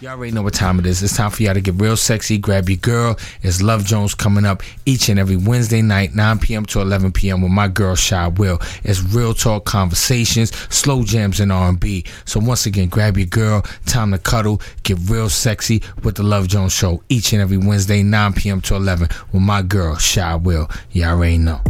You already know what time it is. It's time for y'all to get real sexy. Grab your girl. It's Love Jones coming up each and every Wednesday night, 9 p.m. to 11 p.m. with my girl Shy Will. It's real talk conversations, slow jams, and R&B. So once again, grab your girl. Time to cuddle. Get real sexy with the Love Jones show each and every Wednesday, 9 p.m. to 11 with my girl Shy Will. Y'all already know.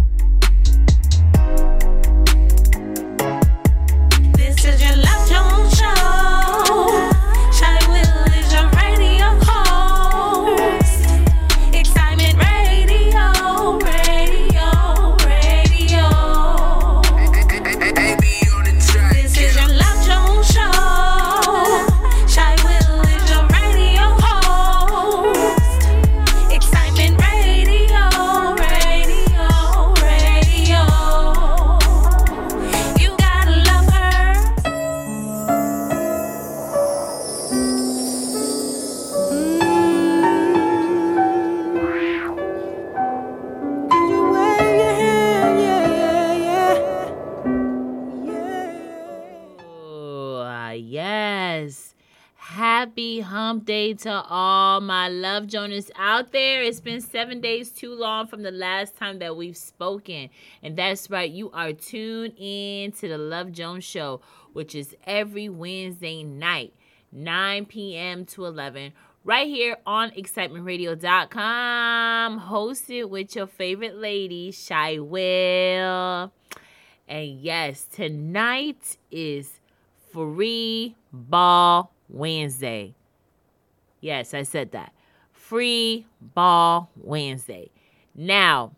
Happy hump day to all my love Jonas out there. It's been seven days too long from the last time that we've spoken. And that's right, you are tuned in to the Love Jones Show, which is every Wednesday night, 9 p.m. to 11, right here on excitementradio.com, hosted with your favorite lady, Shy Will. And yes, tonight is Free Ball Wednesday. Yes, I said that. Free Ball Wednesday. Now,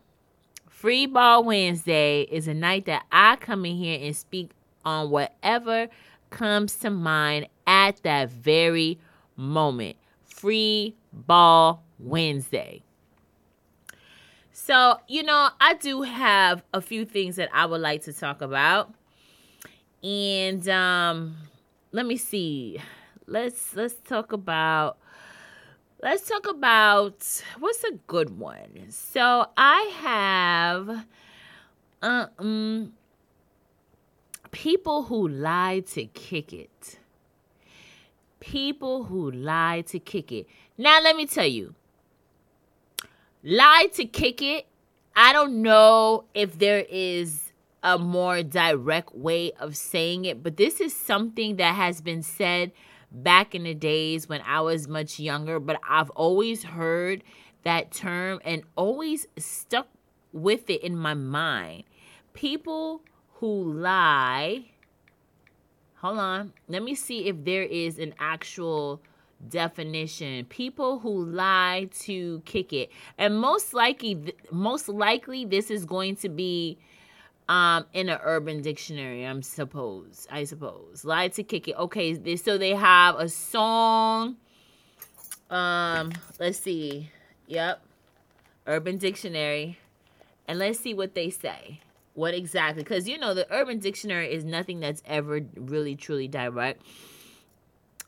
Free Ball Wednesday is a night that I come in here and speak on whatever comes to mind at that very moment. Free Ball Wednesday. So, you know, I do have a few things that I would like to talk about. And um let me see. Let's let's talk about let's talk about what's a good one. So, I have um people who lie to kick it. People who lie to kick it. Now, let me tell you, lie to kick it. I don't know if there is a more direct way of saying it, but this is something that has been said back in the days when I was much younger, but I've always heard that term and always stuck with it in my mind. People who lie. Hold on. Let me see if there is an actual definition people who lie to kick it and most likely most likely this is going to be um in an urban dictionary i'm suppose i suppose. Lie to kick it okay they, so they have a song um let's see. Yep. Urban dictionary. And let's see what they say. What exactly because you know the urban dictionary is nothing that's ever really truly direct.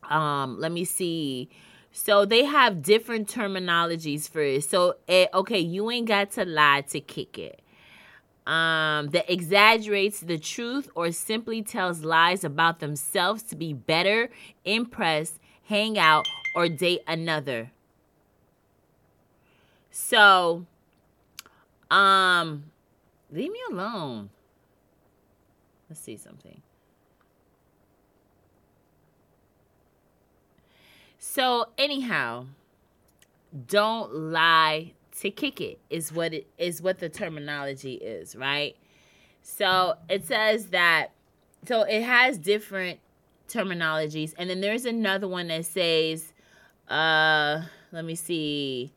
Um let me see. So they have different terminologies for it. So eh, okay you ain't got to lie to kick it um that exaggerates the truth or simply tells lies about themselves to be better impress hang out or date another. So um leave me alone. Let's see something. So anyhow, don't lie to kick it is what it is what the terminology is, right? So it says that so it has different terminologies and then there's another one that says uh let me see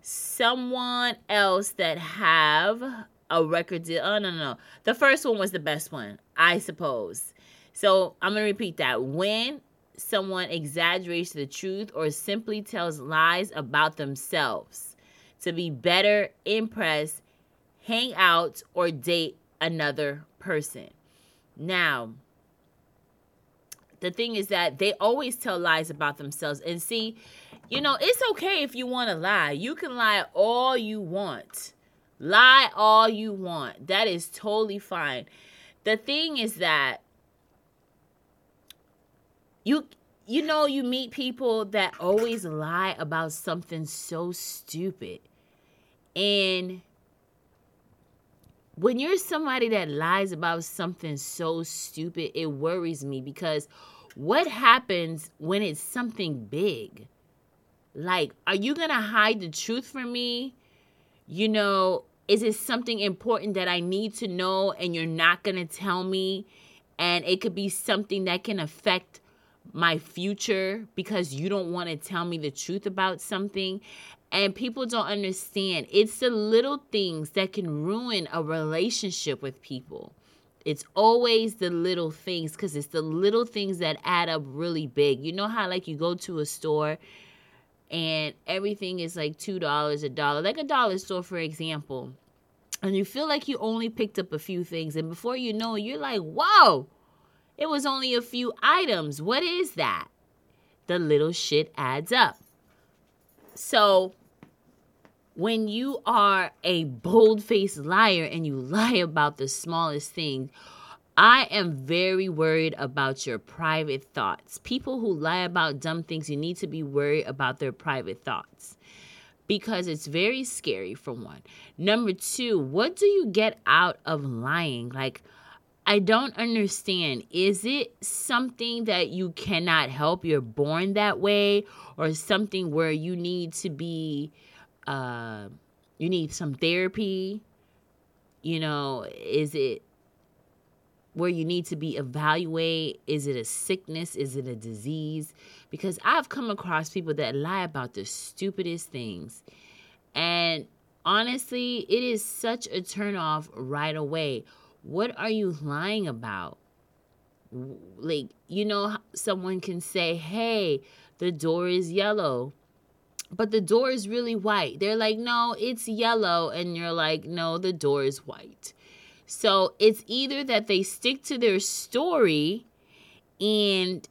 someone else that have a record deal. Oh no, no, no. The first one was the best one, I suppose. So I'm gonna repeat that. When someone exaggerates the truth or simply tells lies about themselves to be better, impress, hang out, or date another person. Now, the thing is that they always tell lies about themselves. And see, you know, it's okay if you want to lie. You can lie all you want. Lie all you want. That is totally fine. The thing is that you you know, you meet people that always lie about something so stupid. And when you're somebody that lies about something so stupid, it worries me because what happens when it's something big? Like, are you going to hide the truth from me? You know, is it something important that I need to know and you're not going to tell me? And it could be something that can affect my future because you don't want to tell me the truth about something. And people don't understand. It's the little things that can ruin a relationship with people. It's always the little things because it's the little things that add up really big. You know how, like, you go to a store and everything is like $2, a dollar, like a dollar store, for example. And you feel like you only picked up a few things. And before you know it, you're like, whoa, it was only a few items. What is that? The little shit adds up. So when you are a bold faced liar and you lie about the smallest thing, I am very worried about your private thoughts. People who lie about dumb things, you need to be worried about their private thoughts because it's very scary, for one. Number two, what do you get out of lying? Like, I don't understand. Is it something that you cannot help? You're born that way, or something where you need to be, uh, you need some therapy? You know, is it where you need to be evaluated? Is it a sickness? Is it a disease? Because I've come across people that lie about the stupidest things. And honestly, it is such a turnoff right away. What are you lying about? Like, you know, someone can say, hey, the door is yellow, but the door is really white. They're like, no, it's yellow. And you're like, no, the door is white. So it's either that they stick to their story and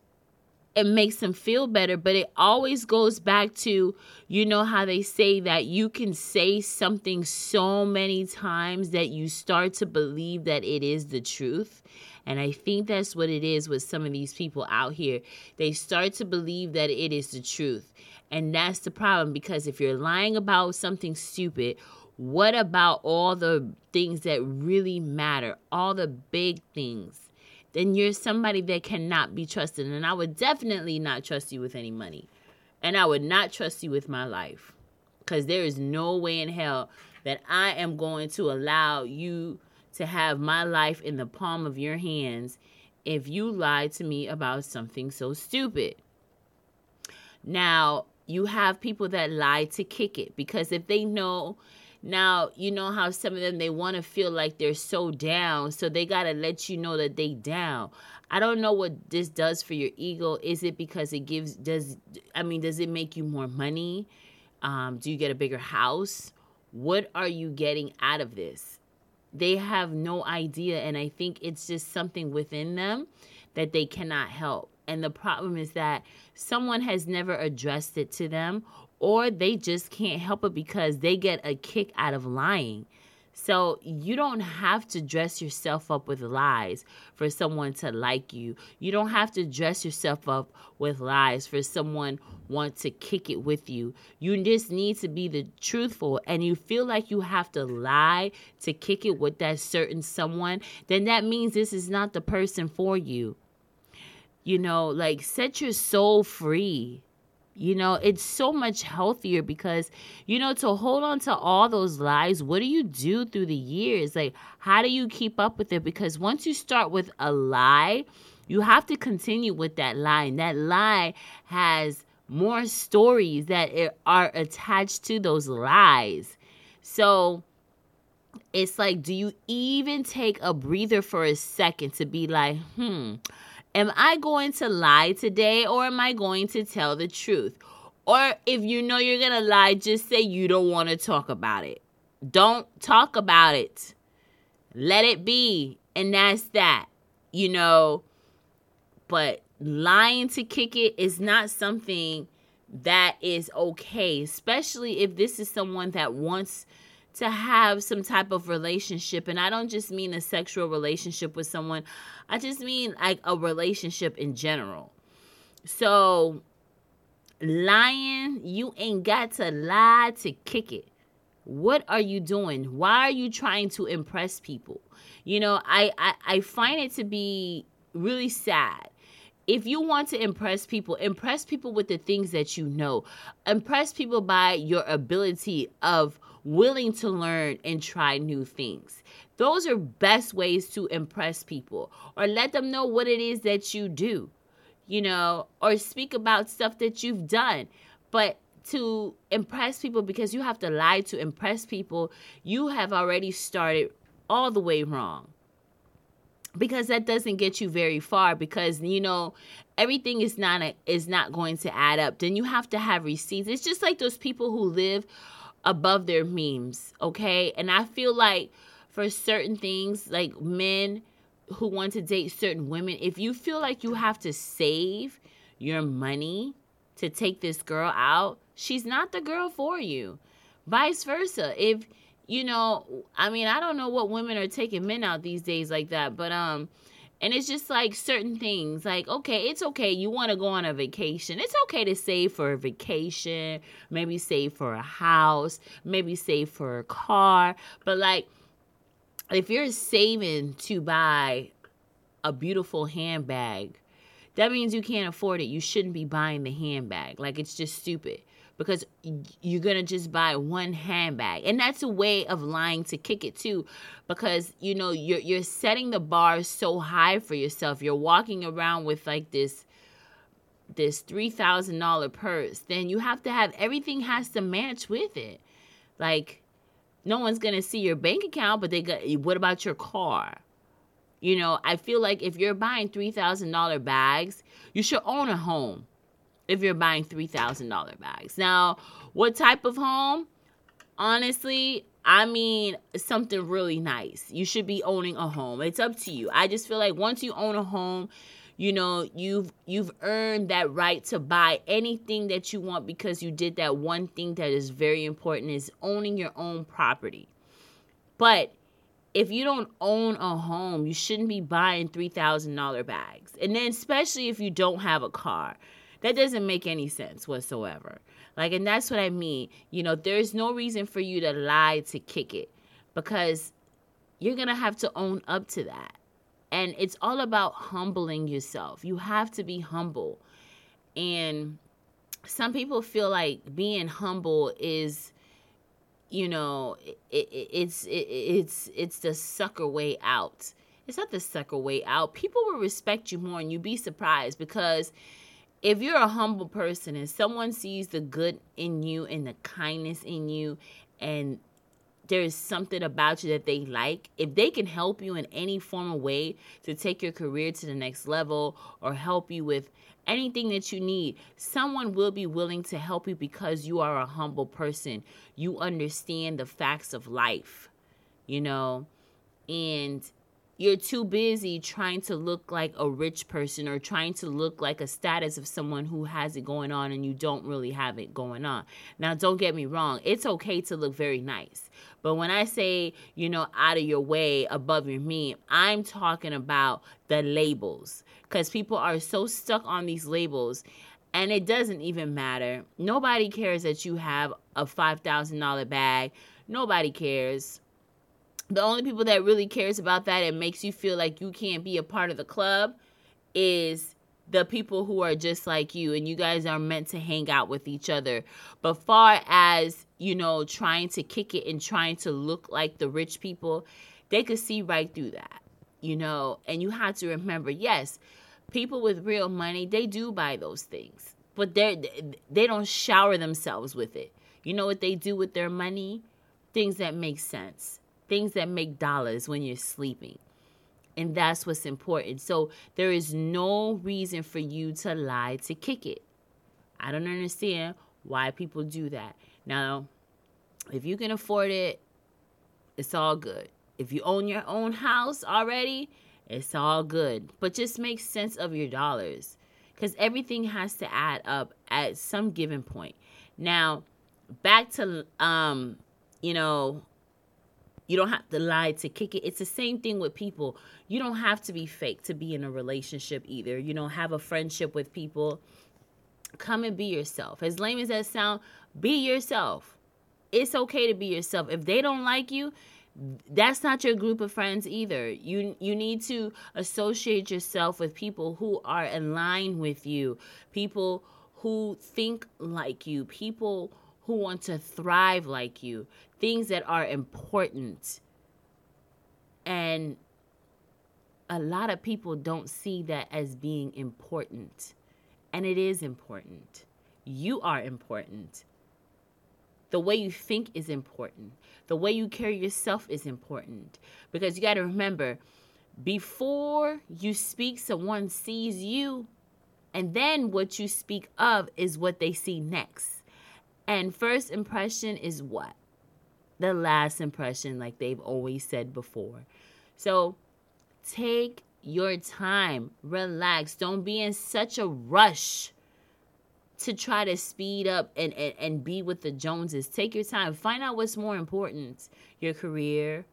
it makes them feel better, but it always goes back to you know how they say that you can say something so many times that you start to believe that it is the truth. And I think that's what it is with some of these people out here. They start to believe that it is the truth. And that's the problem because if you're lying about something stupid, what about all the things that really matter, all the big things? Then you're somebody that cannot be trusted. And I would definitely not trust you with any money. And I would not trust you with my life. Because there is no way in hell that I am going to allow you to have my life in the palm of your hands if you lie to me about something so stupid. Now, you have people that lie to kick it because if they know now you know how some of them they want to feel like they're so down so they got to let you know that they down. I don't know what this does for your ego. Is it because it gives does i mean does it make you more money? Um, do you get a bigger house? What are you getting out of this? They have no idea and i think it's just something within them that they cannot help. And the problem is that someone has never addressed it to them or they just can't help it because they get a kick out of lying. So you don't have to dress yourself up with lies for someone to like you. You don't have to dress yourself up with lies for someone want to kick it with you. You just need to be the truthful and you feel like you have to lie to kick it with that certain someone, then that means this is not the person for you. You know, like set your soul free. You know, it's so much healthier because, you know, to hold on to all those lies, what do you do through the years? Like, how do you keep up with it? Because once you start with a lie, you have to continue with that lie. And that lie has more stories that are attached to those lies. So, it's like, do you even take a breather for a second to be like, hmm, Am I going to lie today or am I going to tell the truth? Or if you know you're going to lie, just say you don't want to talk about it. Don't talk about it. Let it be. And that's that, you know. But lying to kick it is not something that is okay, especially if this is someone that wants to have some type of relationship. And I don't just mean a sexual relationship with someone, I just mean like a relationship in general. So, lying, you ain't got to lie to kick it. What are you doing? Why are you trying to impress people? You know, I, I, I find it to be really sad. If you want to impress people, impress people with the things that you know. Impress people by your ability of willing to learn and try new things. Those are best ways to impress people or let them know what it is that you do, you know, or speak about stuff that you've done. But to impress people because you have to lie to impress people, you have already started all the way wrong. Because that doesn't get you very far because you know everything is not a, is not going to add up. Then you have to have receipts. It's just like those people who live above their memes, okay? And I feel like for certain things, like men who want to date certain women, if you feel like you have to save your money to take this girl out, she's not the girl for you. Vice versa. If you know, I mean, I don't know what women are taking men out these days like that, but um and it's just like certain things like okay it's okay you want to go on a vacation. It's okay to save for a vacation maybe save for a house maybe save for a car but like if you're saving to buy a beautiful handbag that means you can't afford it. You shouldn't be buying the handbag. Like it's just stupid because you're gonna just buy one handbag. And that's a way of lying to kick it too because you know you're you're setting the bar so high for yourself. You're walking around with like this this $3000 purse. Then you have to have everything has to match with it. Like no one's gonna see your bank account but they got what about your car? You know i feel like if you're buying $3000 bags you should own a home if you're buying $3,000 bags. Now, what type of home? Honestly, I mean something really nice. You should be owning a home. It's up to you. I just feel like once you own a home, you know, you've you've earned that right to buy anything that you want because you did that one thing that is very important is owning your own property. But if you don't own a home, you shouldn't be buying $3,000 bags. And then especially if you don't have a car. That doesn't make any sense whatsoever. Like, and that's what I mean. You know, there's no reason for you to lie to kick it because you're going to have to own up to that. And it's all about humbling yourself. You have to be humble. And some people feel like being humble is you know it, it, it's it, it's it's the sucker way out it's not the sucker way out people will respect you more and you'd be surprised because if you're a humble person and someone sees the good in you and the kindness in you and there's something about you that they like, if they can help you in any form of way to take your career to the next level or help you with anything that you need, someone will be willing to help you because you are a humble person. You understand the facts of life, you know, and you're too busy trying to look like a rich person or trying to look like a status of someone who has it going on and you don't really have it going on. Now, don't get me wrong, it's okay to look very nice. But when I say, you know, out of your way, above your mean, I'm talking about the labels because people are so stuck on these labels and it doesn't even matter. Nobody cares that you have a $5,000 bag. Nobody cares the only people that really cares about that and makes you feel like you can't be a part of the club is the people who are just like you and you guys are meant to hang out with each other. But far as you know trying to kick it and trying to look like the rich people they could see right through that you know? And you have to remember yes people with real money they do buy those things but they they don't shower themselves with it. You know what they do with their money? Things that make sense things that make dollars when you're sleeping. And that's what's important. So there is no reason for you to lie to kick it. I don't understand why people do that. Now, if you can afford it, it's all good. If you own your own house already, it's all good. But just make sense of your dollars because everything has to add up at some given point. Now, back to um, you know, You don't have to lie to kick it. It's the same thing with people. You don't have to be fake to be in a relationship either. You don't have a friendship with people. Come and be yourself. As lame as that sound, be yourself. It's okay to be yourself. If they don't like you, that's not your group of friends either. You you need to associate yourself with people who are in line with you, people who think like you, people who want to thrive like you, things that are important. And a lot of people don't see that as being important. And it is important. You are important. The way you think is important. The way you carry yourself is important. Because you got to remember, before you speak, someone sees you, and then what you speak of is what they see next. And first impression is what? The last impression, like they've always said before. So take your time, relax. Don't be in such a rush to try to speed up and, and, and be with the Joneses. Take your time. Find out what's more important your career,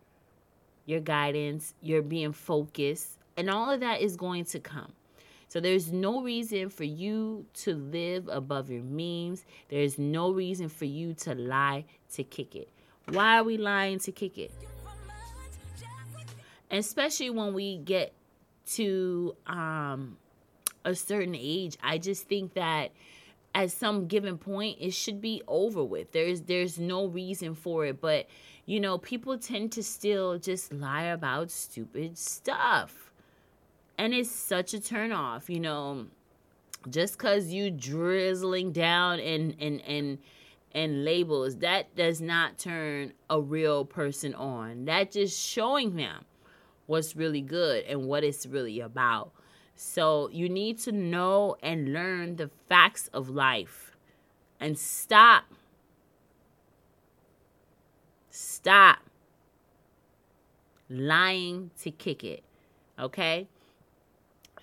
your guidance, your being focused, and all of that is going to come. So there's no reason for you to live above your means. There's no reason for you to lie to kick it. Why are we lying to kick it? Especially when we get to um, a certain age, I just think that at some given point it should be over with. There's there's no reason for it, but you know, people tend to still just lie about stupid stuff. And it's such a turn off, you know, just cuz you drizzling down and and and and labels that does not turn a real person on. That just showing them what's really good and what it's really about. So you need to know and learn the facts of life and stop. Stop lying to kick it. Okay?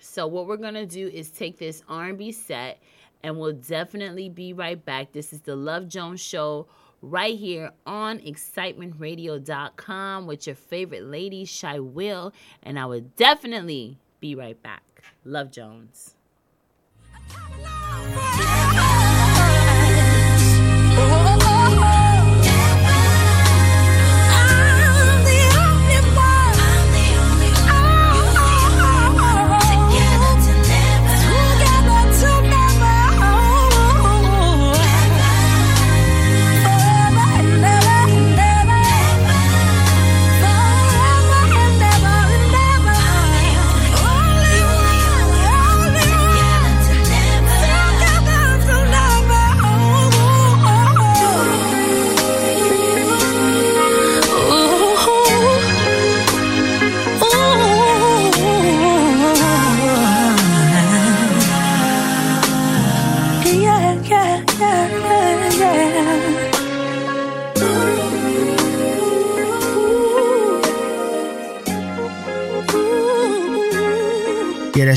So what we're going to do is take this R&B set and we'll definitely be right back. This is the Love Jones show right here on excitementradio.com with your favorite lady, Shy Will, and I will definitely be right back. Love Jones.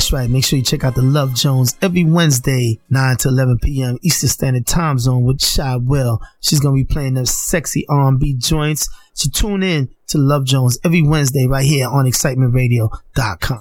That's right. Make sure you check out the Love Jones every Wednesday, 9 to 11 p.m. Eastern Standard Time Zone with Shy Will. She's going to be playing them sexy R&B joints. So tune in to Love Jones every Wednesday right here on excitementradio.com.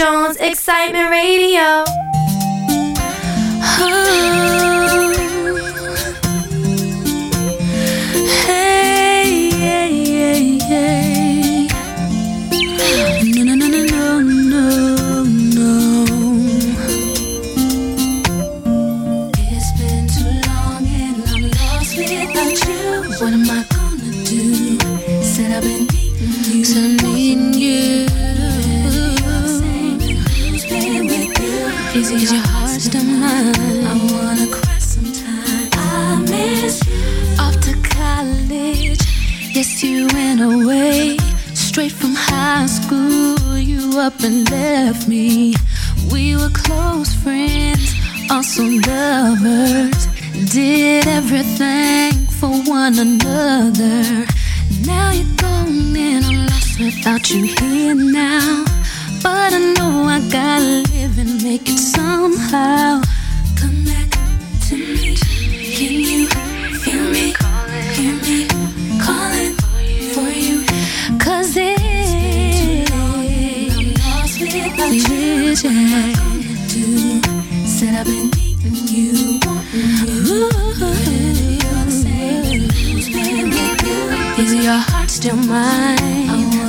Jones find another. Now you're gone and I'm lost without you here now. But I know I gotta live and make it somehow. Come back to me. Can you hear me? Hear me calling for you. Cause it, I'm lost without you. I'm I gonna do? Said I've been needing you, wanting you. Ooh. Your heart's still mine?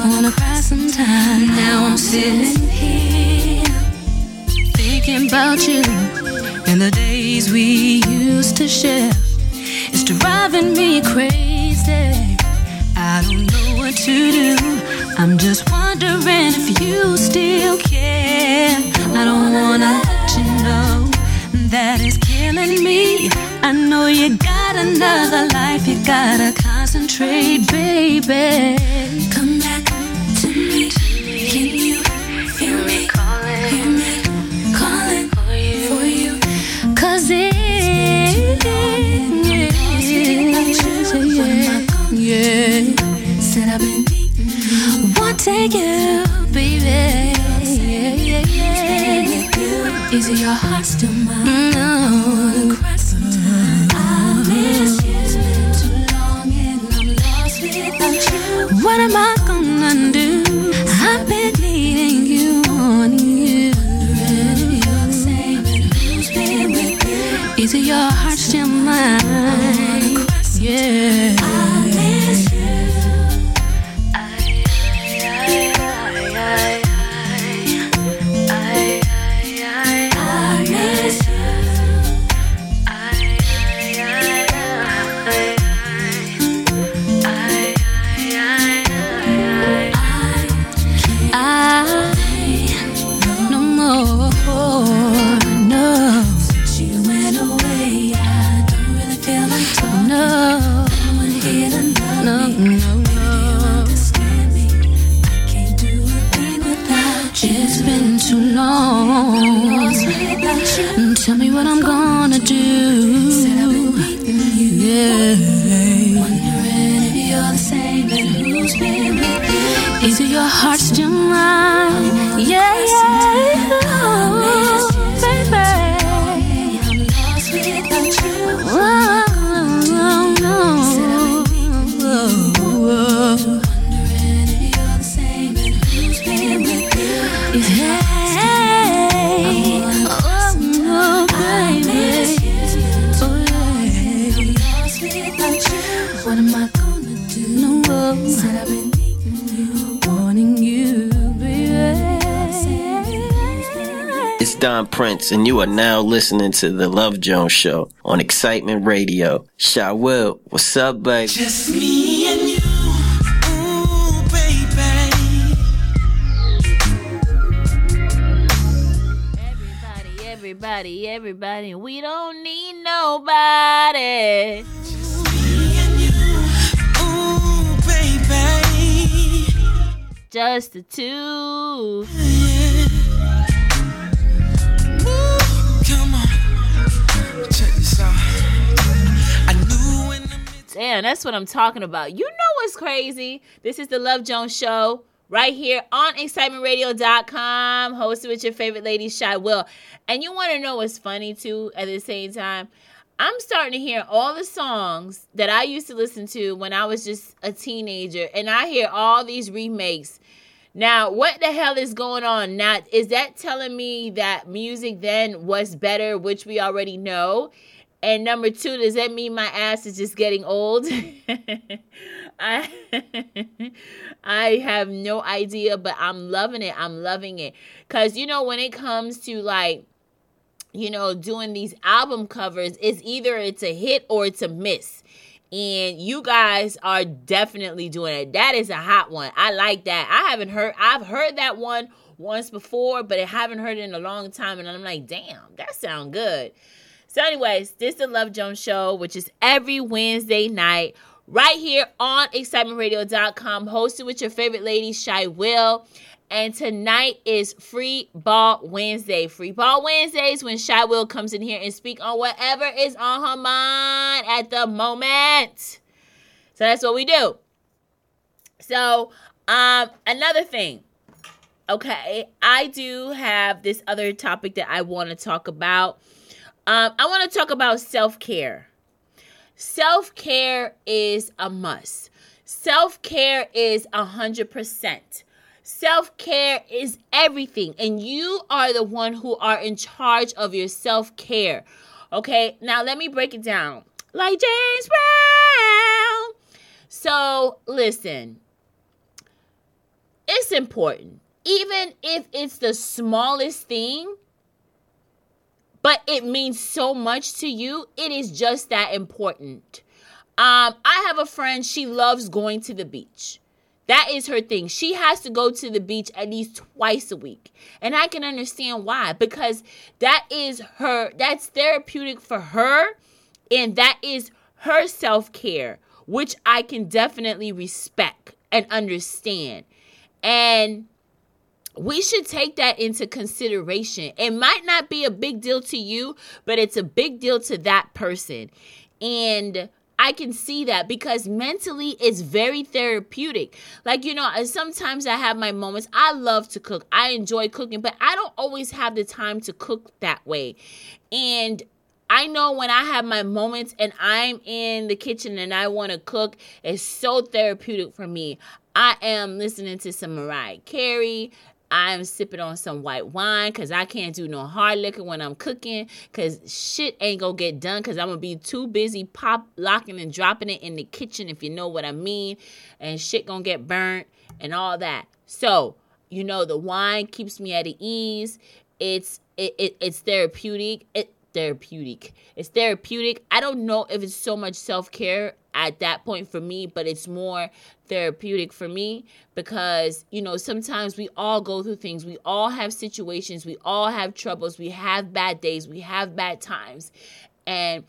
I wanna cry sometime. Now I'm sitting here thinking about you and the days we used to share. It's driving me crazy. I don't know what to do. I'm just wondering if you still care. I don't wanna let you know that it's killing me. I know you got another life, you gotta concentrate, baby. Come back to me. Can you feel me? Hear me calling for you. Cause it yeah, yeah. Said I've been needing Want to take you, baby. Yeah, yeah, yeah. Is it your heart still mine? No. Am I gonna do? I've been needing you, wanting you. Is your heart still mine? Yeah. It's Don Prince, and you are now listening to The Love Jones Show on Excitement Radio. Shy Will, what's up, baby? Just me and you, ooh, baby. Everybody, everybody, everybody. We don't need nobody. Just me and you, ooh, baby. Just the two. Damn, that's what I'm talking about. You know what's crazy? This is the Love Jones Show right here on excitementradio.com, hosted with your favorite lady, Shy Will. And you want to know what's funny too at the same time? I'm starting to hear all the songs that I used to listen to when I was just a teenager, and I hear all these remakes. Now, what the hell is going on? Now, is that telling me that music then was better, which we already know? And number two, does that mean my ass is just getting old? I I have no idea, but I'm loving it. I'm loving it. Cause you know, when it comes to like, you know, doing these album covers, it's either it's a hit or it's a miss. And you guys are definitely doing it. That is a hot one. I like that. I haven't heard I've heard that one once before, but I haven't heard it in a long time. And I'm like, damn, that sound good. So, anyways, this is the Love Jones Show, which is every Wednesday night right here on excitementradio.com, hosted with your favorite lady, Shy Will. And tonight is Free Ball Wednesday. Free Ball Wednesdays when Shy Will comes in here and speak on whatever is on her mind at the moment. So that's what we do. So, um, another thing. Okay, I do have this other topic that I want to talk about. Um, I want to talk about self care. Self care is a must. Self care is a hundred percent. Self care is everything, and you are the one who are in charge of your self care. Okay, now let me break it down like James Brown. So, listen, it's important, even if it's the smallest thing, but it means so much to you, it is just that important. Um, I have a friend, she loves going to the beach. That is her thing. She has to go to the beach at least twice a week. And I can understand why because that is her that's therapeutic for her and that is her self-care, which I can definitely respect and understand. And we should take that into consideration. It might not be a big deal to you, but it's a big deal to that person. And I can see that because mentally it's very therapeutic. Like, you know, sometimes I have my moments. I love to cook, I enjoy cooking, but I don't always have the time to cook that way. And I know when I have my moments and I'm in the kitchen and I want to cook, it's so therapeutic for me. I am listening to some Mariah Carey. I'm sipping on some white wine because I can't do no hard liquor when I'm cooking because shit ain't gonna get done because I'm gonna be too busy pop locking and dropping it in the kitchen if you know what I mean and shit gonna get burnt and all that. So, you know, the wine keeps me at ease. It's it, it it's therapeutic. It therapeutic. It's therapeutic. I don't know if it's so much self care at that point for me, but it's more therapeutic for me because, you know, sometimes we all go through things. We all have situations. We all have troubles. We have bad days. We have bad times. And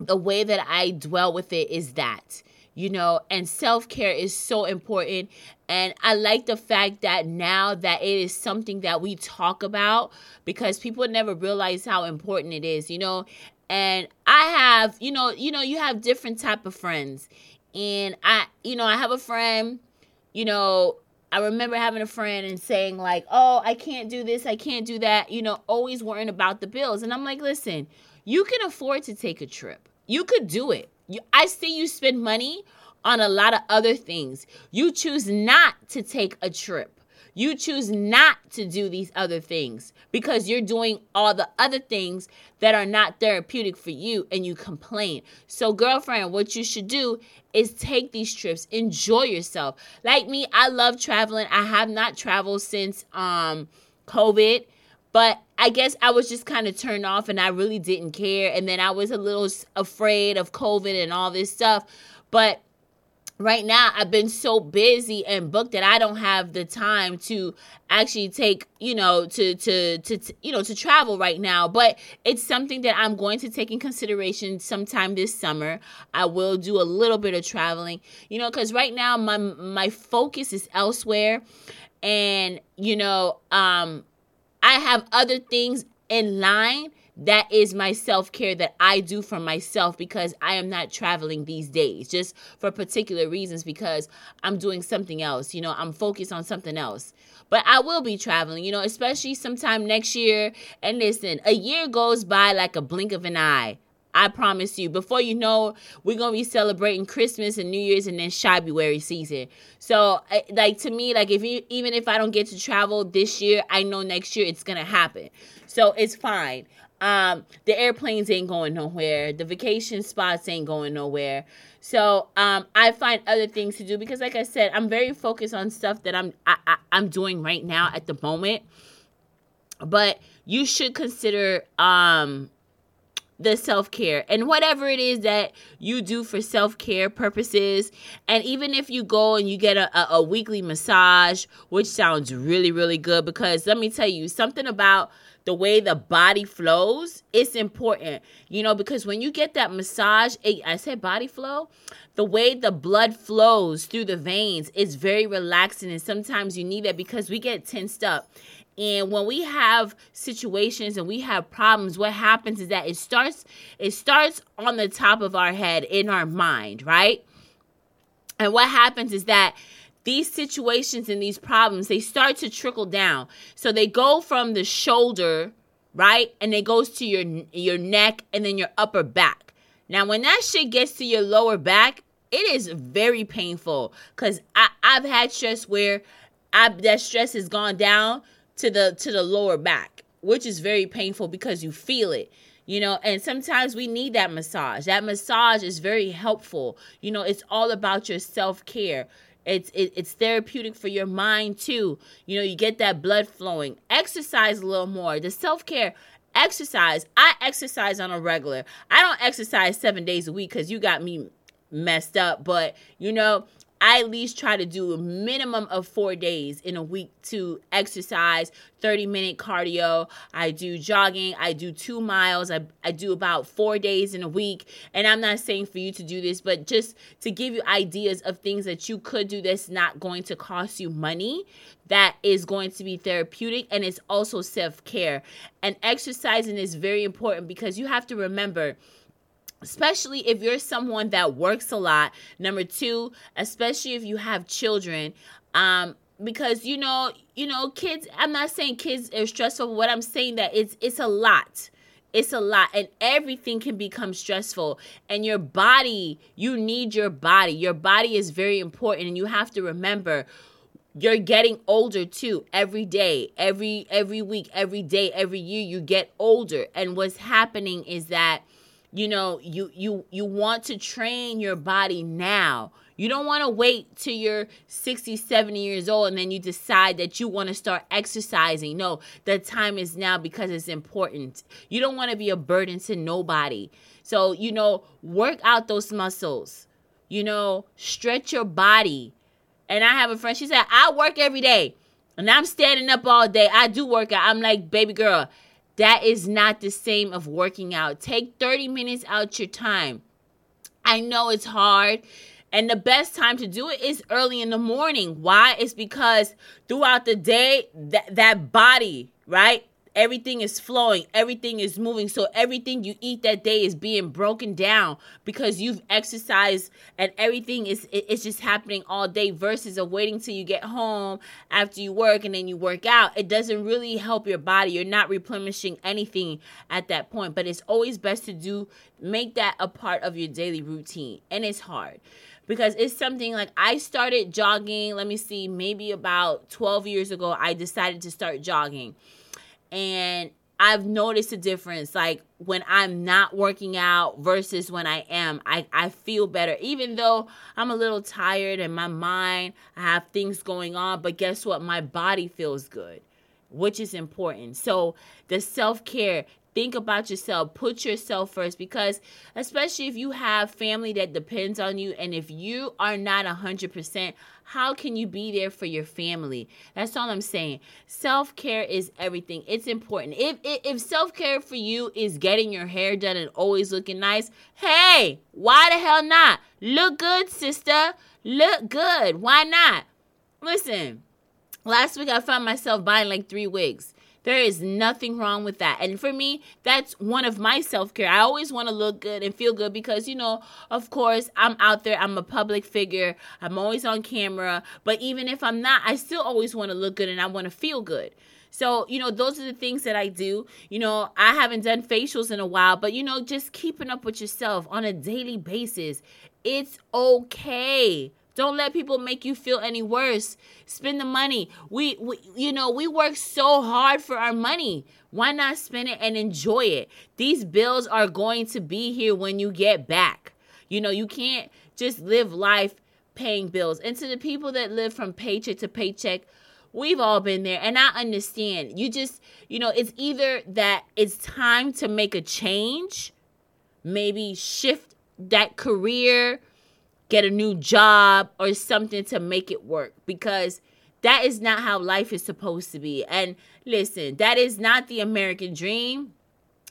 the way that I dwell with it is that you know, and self care is so important. And I like the fact that now that it is something that we talk about because people never realize how important it is, you know. And I have, you know, you know, you have different type of friends. And I, you know, I have a friend, you know, I remember having a friend and saying like, "Oh, I can't do this, I can't do that," you know, always worrying about the bills. And I'm like, "Listen, you can afford to take a trip. You could do it you, I see you spend money on a lot of other things. You choose not to take a trip. You choose not to do these other things because you're doing all the other things that are not therapeutic for you and you complain. So, girlfriend, what you should do is take these trips, enjoy yourself. Like me, I love traveling. I have not traveled since um COVID but I guess I was just kind of turned off and I really didn't care. And then I was a little afraid of COVID and all this stuff. But right now I've been so busy and booked that I don't have the time to actually take, you know, to, to to to, you know to travel right now. But it's something that I'm going to take in consideration sometime this summer. I will do a little bit of traveling, you know, because right now my my focus is elsewhere, and you know, um, I have other things in line that is my self care that I do for myself because I am not traveling these days, just for particular reasons because I'm doing something else. You know, I'm focused on something else. But I will be traveling, you know, especially sometime next year. And listen, a year goes by like a blink of an eye. I promise you. Before you know, we're gonna be celebrating Christmas and New Year's and then February season. So, eh, like to me, like if you even if I don't get to travel this year, I know next year it's gonna happen. So it's fine. Um, the airplanes ain't going nowhere. The vacation spots ain't going nowhere. So um, I find other things to do because, like I said, I'm very focused on stuff that I'm I, I, I'm doing right now at the moment. But you should consider um the self care and whatever it is that you do for self care purposes. And even if you go and you get a, a, a, weekly massage, which sounds really, really good, because let me tell you something about the way the body flows, it's important, you know, because when you get that massage, it, I said body flow, the way the blood flows through the veins is very relaxing. And sometimes you need that because we get tensed up. And when we have situations and we have problems, what happens is that it starts it starts on the top of our head in our mind, right? And what happens is that these situations and these problems, they start to trickle down. So they go from the shoulder, right? And it goes to your your neck and then your upper back. Now, when that shit gets to your lower back, it is very painful because I've had stress where I that stress has gone down to the to the lower back, which is very painful because you feel it. You know, and sometimes we need that massage. That massage is very helpful. You know, it's all about your self-care. It's it, it's therapeutic for your mind too. You know, you get that blood flowing. Exercise a little more. The self-care exercise. I exercise on a regular. I don't exercise 7 days a week cuz you got me messed up, but you know, I at least try to do a minimum of four days in a week to exercise, 30 minute cardio. I do jogging. I do two miles. I, I do about four days in a week. And I'm not saying for you to do this, but just to give you ideas of things that you could do that's not going to cost you money, that is going to be therapeutic, and it's also self care. And exercising is very important because you have to remember especially if you're someone that works a lot number two especially if you have children um because you know you know kids i'm not saying kids are stressful what i'm saying that it's it's a lot. It's a lot and everything can become stressful and your body you need your body. Your body is very important and you have to remember you're getting older too. Every day every every week every day every year you get older and what's happening is that you know you you you want to train your body now. You don't want to wait till you're 60 70 years old and then you decide that you want to start exercising. No the time is now because it's important. You don't want to be a burden to nobody. So you know work out those muscles. You know stretch your body. And i have a friend she said i work every day and i'm standing up all day. I do work out. I'm like baby girl that is not the same of working out. Take 30 minutes out your time. I know it's hard. And the best time to do it is early in the morning. Why? It's because throughout the day, that, that body, right? Everything is flowing, everything is moving. So everything you eat that day is being broken down because you've exercised and everything is it's just happening all day versus of waiting till you get home after you work and then you work out. It doesn't really help your body. You're not replenishing anything at that point. But it's always best to do make that a part of your daily routine. And it's hard because it's something like I started jogging, let me see, maybe about 12 years ago I decided to start jogging and I've noticed a difference like when I'm not working out versus when I am. I, I feel better, even though I'm a little tired and my mind, I have things going on. But guess what? My body feels good, which is important. So the self care, think about yourself put yourself first because especially if you have family that depends on you and if you are not 100% how can you be there for your family? That's all i'm saying. Self-care is everything. It's important. If if, if self-care for you is getting your hair done and always looking nice hey why the hell not? Look good sister. Look good. Why not? Listen last week i found myself buying like three wigs there is nothing wrong with that. And for me, that's one of my self care. I always want to look good and feel good because, you know, of course, I'm out there, I'm a public figure, I'm always on camera. But even if I'm not, I still always want to look good and I want to feel good. So, you know, those are the things that I do. You know, I haven't done facials in a while, but, you know, just keeping up with yourself on a daily basis. It's okay. Don't let people make you feel any worse. Spend the money. We, we you know, we work so hard for our money. Why not spend it and enjoy it? These bills are going to be here when you get back. You know, you can't just live life paying bills. And to the people that live from paycheck to paycheck, we've all been there and I understand. You just, you know, it's either that it's time to make a change, maybe shift that career, get a new job or something to make it work because that is not how life is supposed to be. And listen, that is not the American dream.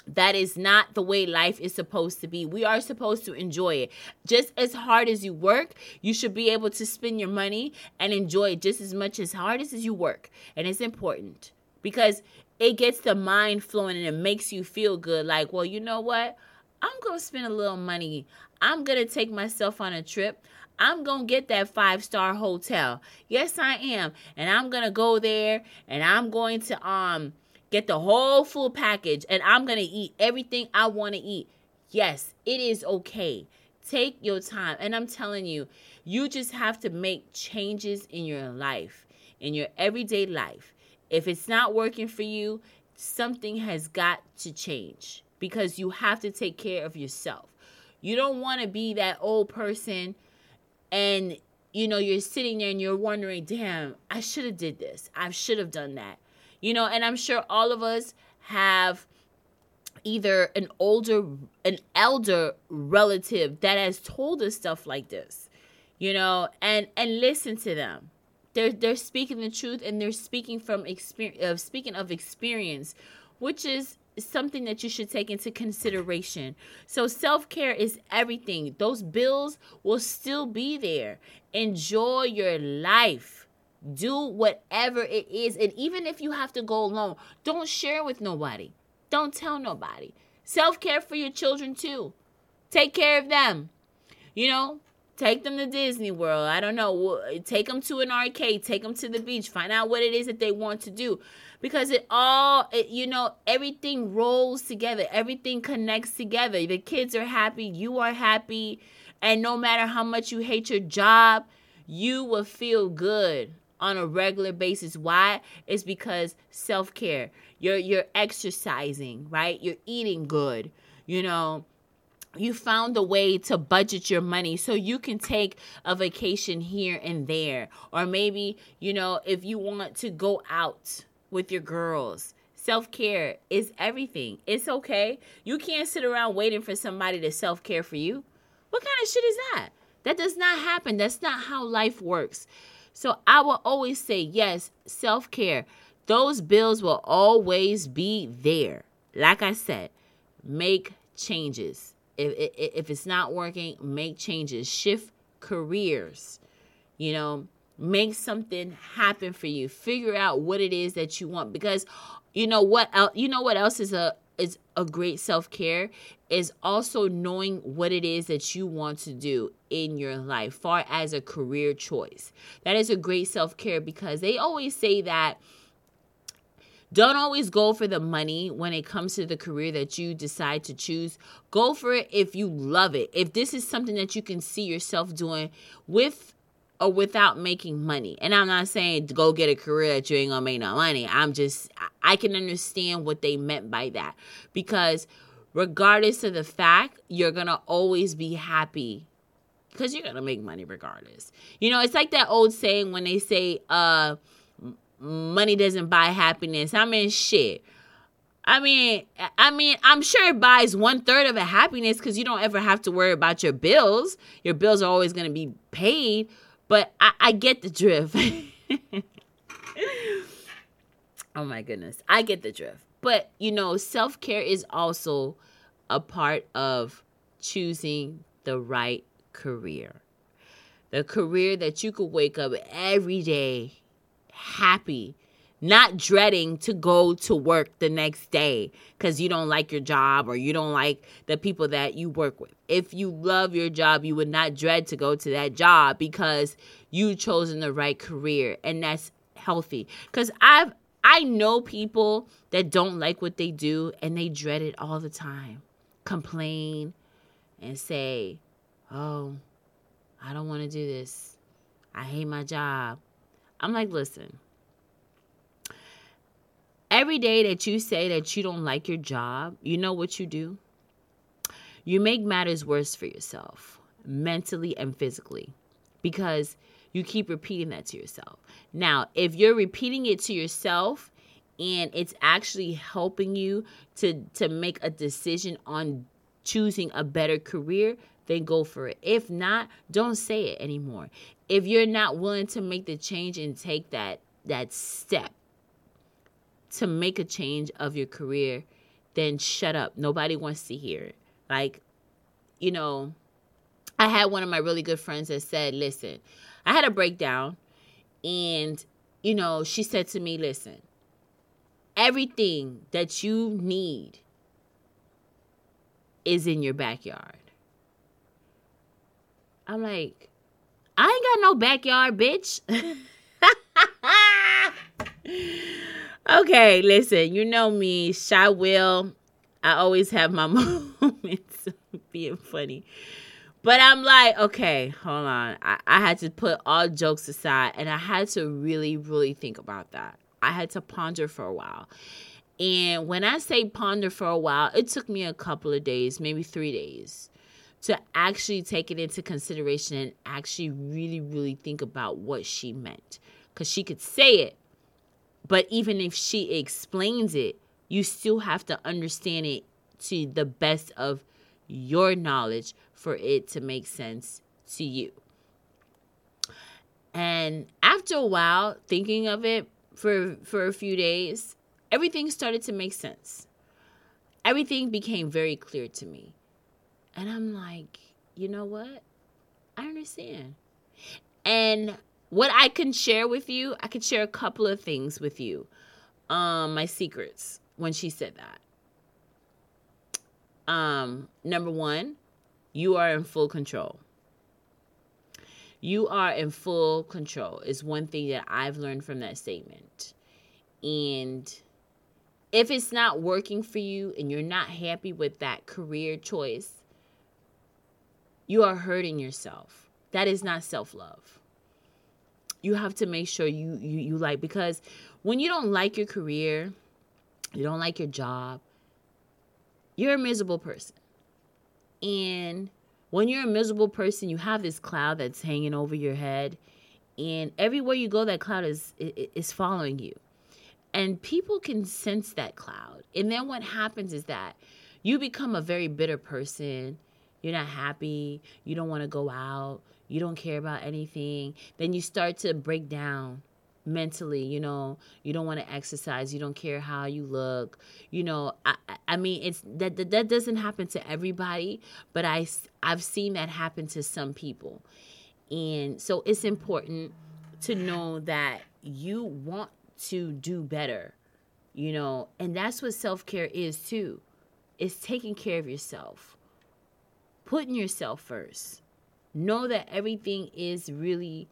That is not the way life is supposed to be. We are supposed to enjoy it. Just as hard as you work, you should be able to spend your money and enjoy it just as much as hard as you work. And it's important because it gets the mind flowing and it makes you feel good. Like, well, you know what? I'm going to spend a little money. I'm going to take myself on a trip. I'm going to get that five star hotel. Yes, I am. And I'm going to go there and I'm going to um get the whole full package and I'm going to eat everything I want to eat. Yes, it is okay. Take your time. And I'm telling you, you just have to make changes in your life. in your everyday life. If it's not working for you, something has got to change because you have to take care of yourself. You don't want to be that old person and you know you're sitting there and you're wondering, "Damn, I should have did this. I should have done that." You know, and I'm sure all of us have either an older an elder relative that has told us stuff like this you know and and listen to them they're they're speaking the truth and they're speaking from experience of uh, speaking of experience which is something that you should take into consideration so self-care is everything those bills will still be there enjoy your life do whatever it is and even if you have to go alone don't share with nobody don't tell nobody. Self care for your children too. Take care of them. You know, take them to Disney World. I don't know. Take them to an arcade. Take them to the beach. Find out what it is that they want to do. Because it all, it, you know, everything rolls together. Everything connects together. The kids are happy. You are happy. And no matter how much you hate your job, you will feel good on a regular basis. Why? It's because self care. You're you're exercising, right? You're eating good. You know, you found a way to budget your money so you can take a vacation here and there. Or maybe, you know, if you want to go out with your girls. Self care is everything. It's okay. You can't sit around waiting for somebody to self care for you. What kind of shit is that? That does not happen. That's not how life works. So I will always say, yes, self care. Those bills will always be there. Like I said, make changes. If, if, if it's not working, make changes. Shift careers. You know, make something happen for you. Figure out what it is that you want because you know what else, you know what else is a is a great self-care is also knowing what it is that you want to do in your life far as a career choice. That is a great self-care because they always say that don't always go for the money when it comes to the career that you decide to choose. Go for it if you love it. If this is something that you can see yourself doing with or without making money. And I'm not saying go get a career that you ain't gonna make no money. I'm just, I can understand what they meant by that. Because regardless of the fact, you're gonna always be happy because you're gonna make money regardless. You know, it's like that old saying when they say, uh, money doesn't buy happiness. I mean, shit. I mean, I mean, I'm sure it buys one third of a happiness because you don't ever have to worry about your bills. Your bills are always going to be paid. But I, I get the drift. oh my goodness, I get the drift. But you know, self care is also a part of choosing the right career. The career that you could wake up every day happy, not dreading to go to work the next day because you don't like your job or you don't like the people that you work with. If you love your job, you would not dread to go to that job because you've chosen the right career and that's healthy. Because I've I know people that don't like what they do and they dread it all the time. Complain and say, "Oh, I don't want to do this. I hate my job." I'm like, listen, every day that you say that you don't like your job, you know what you do? You make matters worse for yourself, mentally and physically, because you keep repeating that to yourself. Now, if you're repeating it to yourself and it's actually helping you to to make a decision on choosing a better career, then go for it. If not, don't say it anymore. If you're not willing to make the change and take that that step to make a change of your career, then shut up. Nobody wants to hear it. Like, you know, I had one of my really good friends that said, "Listen, I had a breakdown and you know, she said to me, "Listen, everything that you need is in your backyard." I'm like, I ain't got no backyard, bitch. okay, listen, you know me, shy will. I always have my moments being funny. But I'm like, okay, hold on. I, I had to put all jokes aside and I had to really, really think about that. I had to ponder for a while. And when I say ponder for a while, it took me a couple of days, maybe three days, to actually take it into consideration and actually really, really think about what she meant. Because she could say it, but even if she explains it, you still have to understand it to the best of your knowledge for it to make sense to you. And after a while, thinking of it for for a few days, everything started to make sense. Everything became very clear to me. And I'm like, you know what? I understand. And what I can share with you, I could share a couple of things with you. Um, my secrets when she said that. Um, number one, you are in full control. You are in full control is one thing that I've learned from that statement. And if it's not working for you and you're not happy with that career choice, you are hurting yourself. That is not self-love. You have to make sure you you you like because when you don't like your career, you don't like your job, you're a miserable person. And when you're a miserable person, you have this cloud that's hanging over your head, and everywhere you go, that cloud is is following you, and people can sense that cloud. And then what happens is that you become a very bitter person. You're not happy. You don't want to go out. You don't care about anything. Then you start to break down mentally you know you don't want to exercise you don't care how you look you know i i mean it's that that, that doesn't happen to everybody but i i've seen that happen to some people. And so it's important to know that you want to do better you know and that's what self-care is too. It's taking care of yourself. Putting yourself first know that everything is really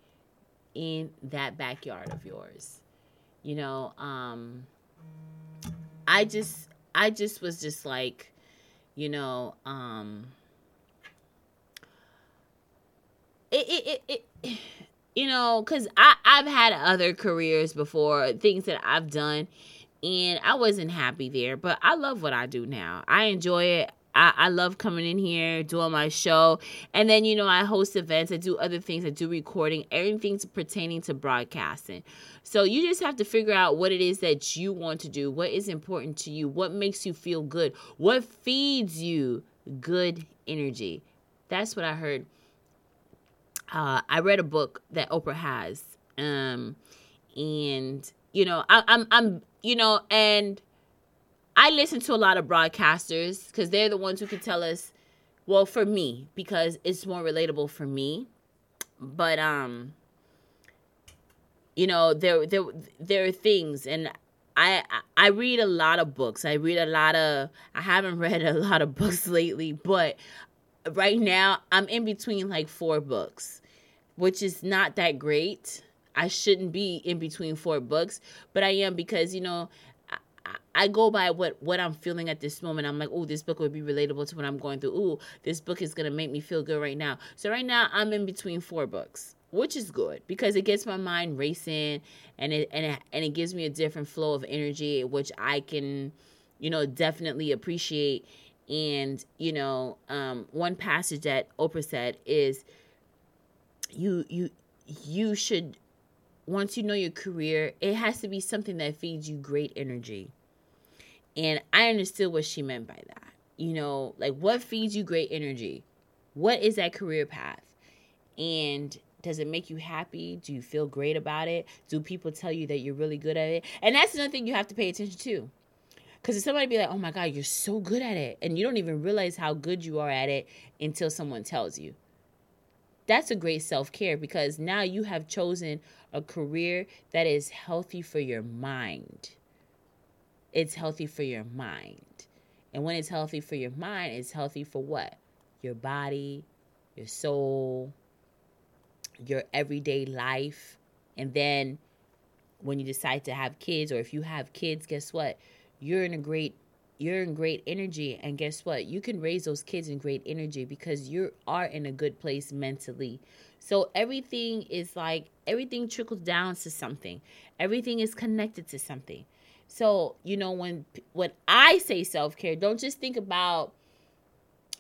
in that backyard of yours. You know, um I just I just was just like, you know, um it it it, it you know, cuz I I've had other careers before, things that I've done and I wasn't happy there, but I love what I do now. I enjoy it. I, I love coming in here, doing my show. And then, you know, I host events, I do other things, I do recording, everything's pertaining to broadcasting. So you just have to figure out what it is that you want to do, what is important to you, what makes you feel good, what feeds you good energy. That's what I heard. Uh, I read a book that Oprah has. Um, and, you know, I, I'm, I'm, you know, and I listen to a lot of broadcasters because they're the ones who can tell us, well, for me, because it's more relatable for me. But um, you know, there there there are things, and I I read a lot of books. I read a lot of. I haven't read a lot of books lately, but right now I'm in between like four books, which is not that great. I shouldn't be in between four books, but I am because you know I go by what what I'm feeling at this moment. I'm like, oh, this book would be relatable to what I'm going through. Oh, this book is gonna make me feel good right now. So right now I'm in between four books, which is good because it gets my mind racing and it and it, and it gives me a different flow of energy, which I can, you know, definitely appreciate. And you know, um, one passage that Oprah said is, you you you should once you know your career, it has to be something that feeds you great energy and I understood what she meant by that. You know, like what feeds you great energy? What is that career path? And does it make you happy? Do you feel great about it? Do people tell you that you're really good at it? And that's another thing you have to pay attention to. Because if somebody be like, oh my God, you're so good at it, and you don't even realize how good you are at it until someone tells you. That's a great self care because now you have chosen a career that is healthy for your mind it's healthy for your mind. And when it's healthy for your mind, it's healthy for what? Your body, your soul, your everyday life. And then when you decide to have kids, or if you have kids, guess what? You're in a great you're in great energy and guess what? You can raise those kids in great energy because you are in a good place mentally. So everything is like everything trickles down to something. Everything is connected to something. So you know when when i say self-care don't just think about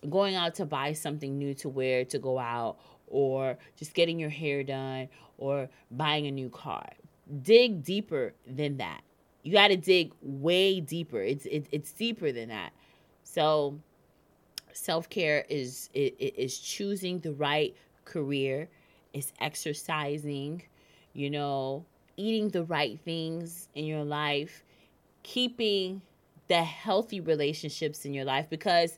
going out to buy something new to wear to go out or just getting your hair done or buying a new car. Dig deeper than that you got to dig way deeper. It's it, it's deeper than that. So self-care is it, is choosing the right career. Is exercising you know eating the right things in your life keeping the healthy relationships in your life because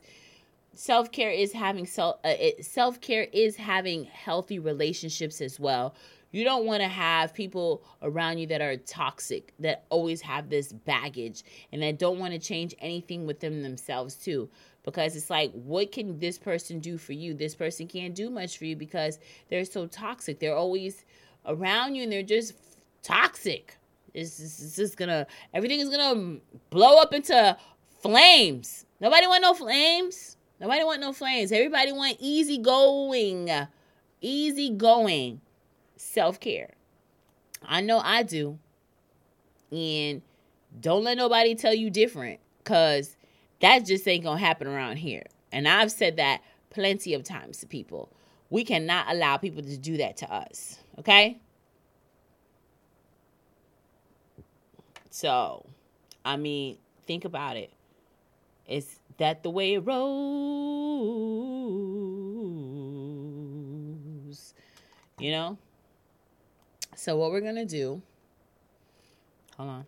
self-care is having self uh, self-care is having healthy relationships as well you don't want to have people around you that are toxic that always have this baggage and that don't want to change anything within themselves too because it's like what can this person do for you this person can't do much for you because they're so toxic they're always around you and they're just toxic it's, it's, it's just gonna everything is gonna blow up into flames nobody want no flames Nobody want no flames. Everybody want easy going. Easy going. Self-care. I know I do. And don't let nobody tell you different cuz that just ain't going to happen around here. And I've said that plenty of times to people. We cannot allow people to do that to us. Okay? So, I mean, think about. It's that the way it rolls. You know? So what we're gonna do. Hold on.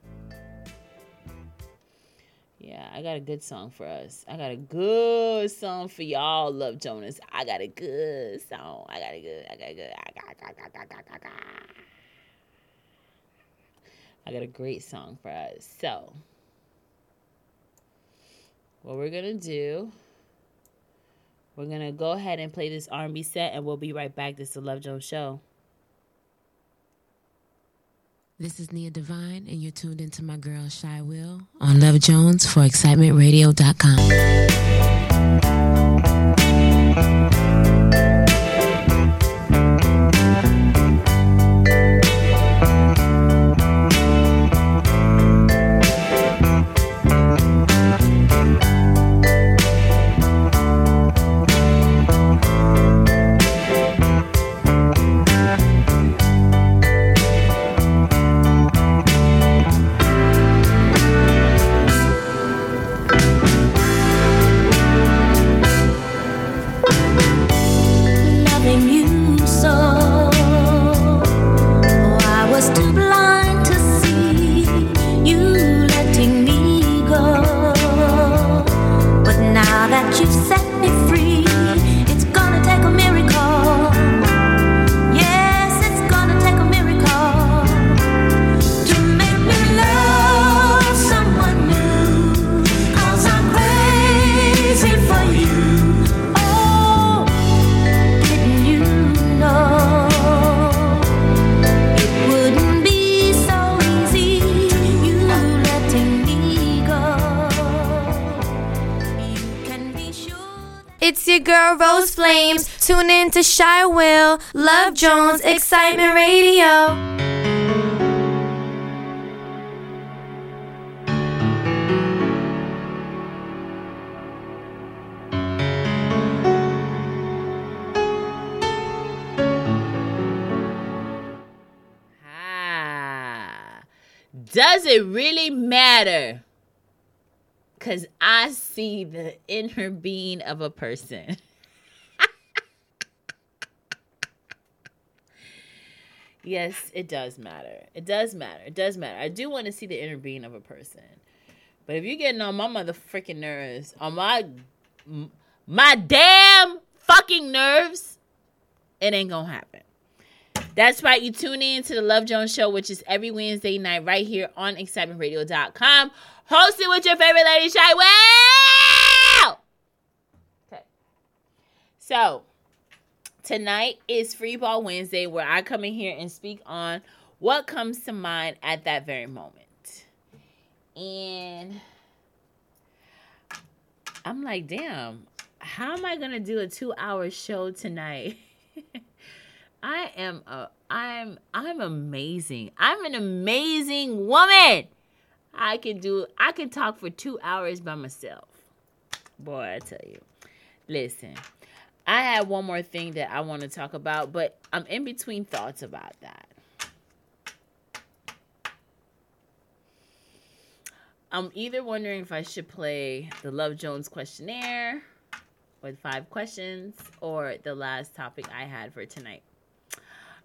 Yeah, I got a good song for us. I got a good song for y'all, Love Jones. I got a good song. I got a good, I got a good, I got, I got, I got, I got, I got. A great song for us. So, what we're gonna do we're gonna go ahead and play this r&b set and we'll be right back this is the love jones show This is Nia Divine, and you're tuned into my girl Shy Will on Love Jones for ExcitementRadio.com. Tune to Shy Will, Love Jones, Excitement Radio. ah does it really matter because i see the inner being of a person yes it does matter it does matter it does matter i do want to see the inner being of a person but if you're getting on my motherfucking nerves on my my damn fucking nerves it ain't gonna happen that's right. You tune in to the Love Jones Show, which is every Wednesday night right here on excitementradio.com. Hosted with your favorite lady, Shy. Okay. So, tonight is Free Ball Wednesday, where I come in here and speak on what comes to mind at that very moment. And I'm like, damn, how am I gonna do a two hour show tonight? I am a I'm I'm amazing. I'm an amazing woman. I can do I can talk for two hours by myself. Boy, I tell you. Listen, I have one more thing that I want to talk about, but I'm in between thoughts about that. I'm either wondering if I should play the Love Jones questionnaire with five questions or the last topic I had for tonight.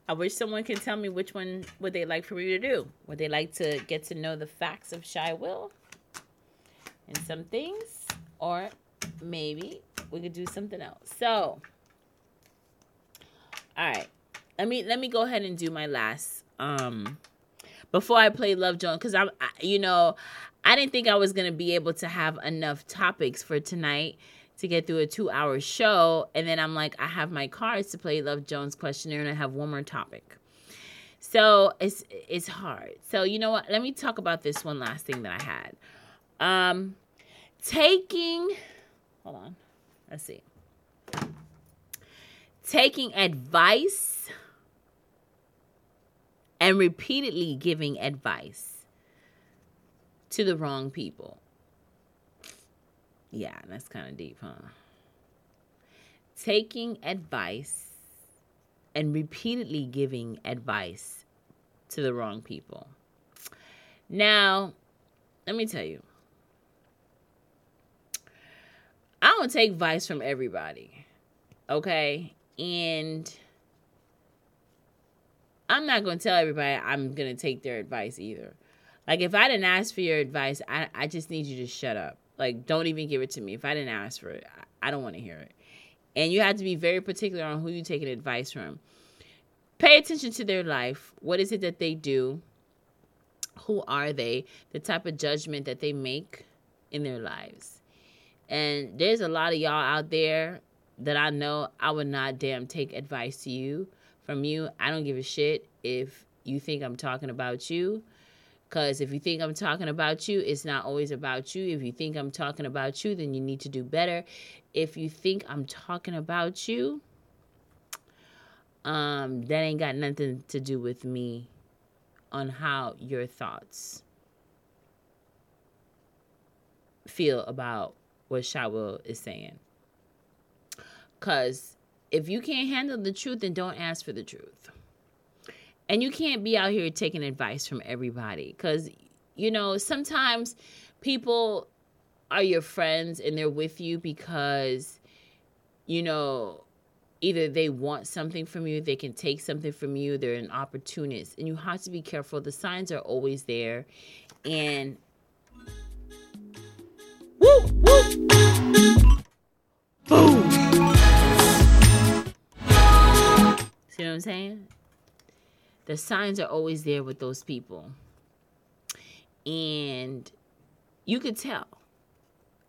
I wish someone could tell me which one would they like for me to do. Would they like to get to know the facts of Shy Will and some things, or maybe we could do something else. So, all right, let me let me go ahead and do my last um before I play Love Jones because I'm I, you know I didn't think I was gonna be able to have enough topics for tonight to get through a two hour show. And then I'm like, I have my cards to play Love Jones questionnaire and I have one more topic. So it's it's hard. So you know what? Let me talk about this one last thing that I had. Um taking hold on. Let's see. Taking advice and repeatedly giving advice to the wrong people. Yeah, that's kind of deep, huh? Taking advice and repeatedly giving advice to the wrong people. Now, let me tell you, I don't take advice from everybody, okay? And I'm not going to tell everybody I'm going to take their advice either. Like, if I didn't ask for your advice, I, I just need you to shut up. Like, don't even give it to me. If I didn't ask for it, I, I don't want to hear it. And you have to be very particular on who you're taking advice from. Pay attention to their life. What is it that they do? Who are they? The type of judgment that they make in their lives. And there's a lot of y'all out there that I know I would not damn take advice to you from you. I don't give a shit if you think I'm talking about you. Because if you think I'm talking about you, it's not always about you. If you think I'm talking about you, then you need to do better. If you think I'm talking about you, um, that ain't got nothing to do with me on how your thoughts feel about what Shy Will is saying. Because if you can't handle the truth, then don't ask for the truth. And you can't be out here taking advice from everybody because, you know, sometimes people are your friends and they're with you because, you know, either they want something from you, they can take something from you, they're an opportunist. And you have to be careful. The signs are always there. And boom. See what I'm saying? the signs are always there with those people. And you could tell.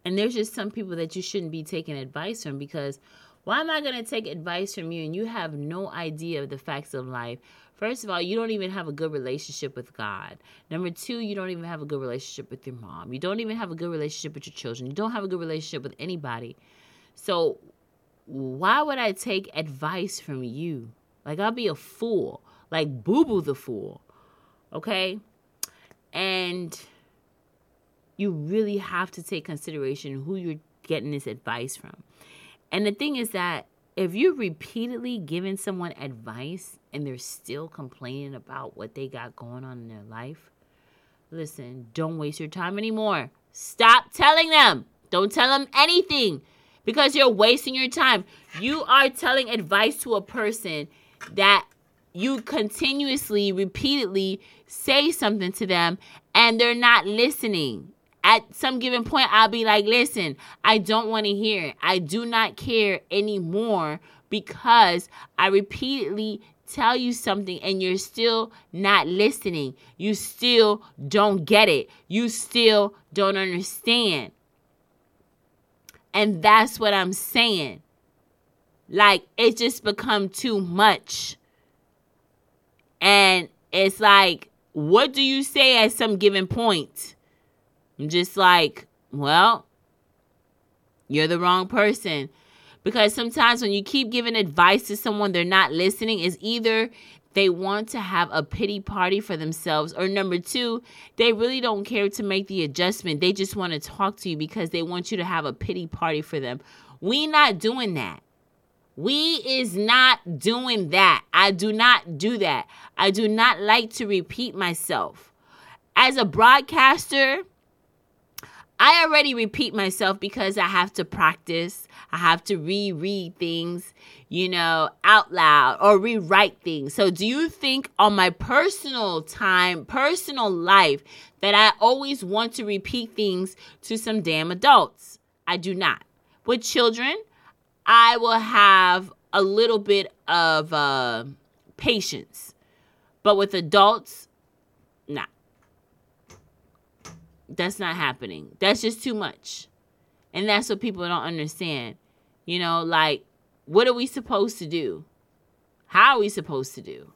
And there's just some people that you shouldn't be taking advice from because why am I going to take advice from you and you have no idea of the facts of life? First of all, you don't even have a good relationship with God. Number two, you don't even have a good relationship with your mom. You don't even have a good relationship with your children. You don't have a good relationship with anybody. So, why would I take advice from you? Like, I'll be a fool like Boo Boo the Fool. Okay? And you really have to take consideration who you're getting this advice from. And the thing is that if you're repeatedly giving someone advice and they're still complaining about what they got going on in their life, listen, don't waste your time anymore. Stop telling them. Don't tell them anything because you're wasting your time. You are telling advice to a person that you continuously, repeatedly say something to them and they're not listening. At some given point, I'll be like, listen, I don't want to hear it. I do not care anymore because I repeatedly tell you something and you're still not listening. You still don't get it. You still don't understand. And that's what I'm saying. Like, it just become too much. And it's like, what do you say at some given point? I'm just like, well, You're the wrong person. Because sometimes when you keep giving advice to someone, they're not listening, is either they want to have a pity party for themselves, or number two, they really don't care to make the adjustment. They just want to talk to you because they want you to have a pity party for them. We not doing that. We is not doing that. I do not do that. I do not like to repeat myself. As a broadcaster, I already repeat myself because I have to practice. I have to reread things, you know, out loud or rewrite things. So, do you think on my personal time, personal life, that I always want to repeat things to some damn adults? I do not. With children, I will have a little bit of uh, patience. But with adults, nah. That's not happening. That's just too much. And that's what people don't understand. You know, like, what are we supposed to do? How are we supposed to do?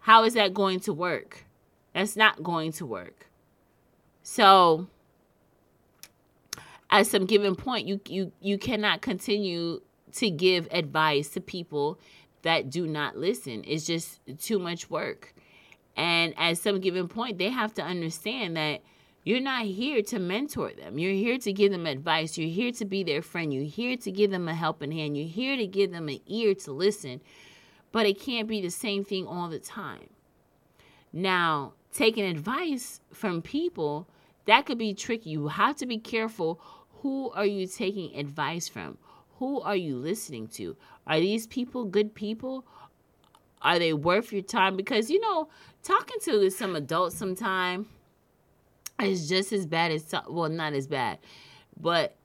How is that going to work? That's not going to work. So, at some given point, you you you cannot continue to give advice to people that do not listen. It's just too much work. And at some given point, they have to understand that you're not here to mentor them. You're here to give them advice. You're here to be their friend. You're here to give them a helping hand. You're here to give them an ear to listen. But it can't be the same thing all the time. Now, taking advice from people, that could be tricky. You have to be careful who are you taking advice from? Who are you listening to? Are these people good people? Are they worth your time? Because you know, talking to some adults sometime is just as bad as well, not as bad, but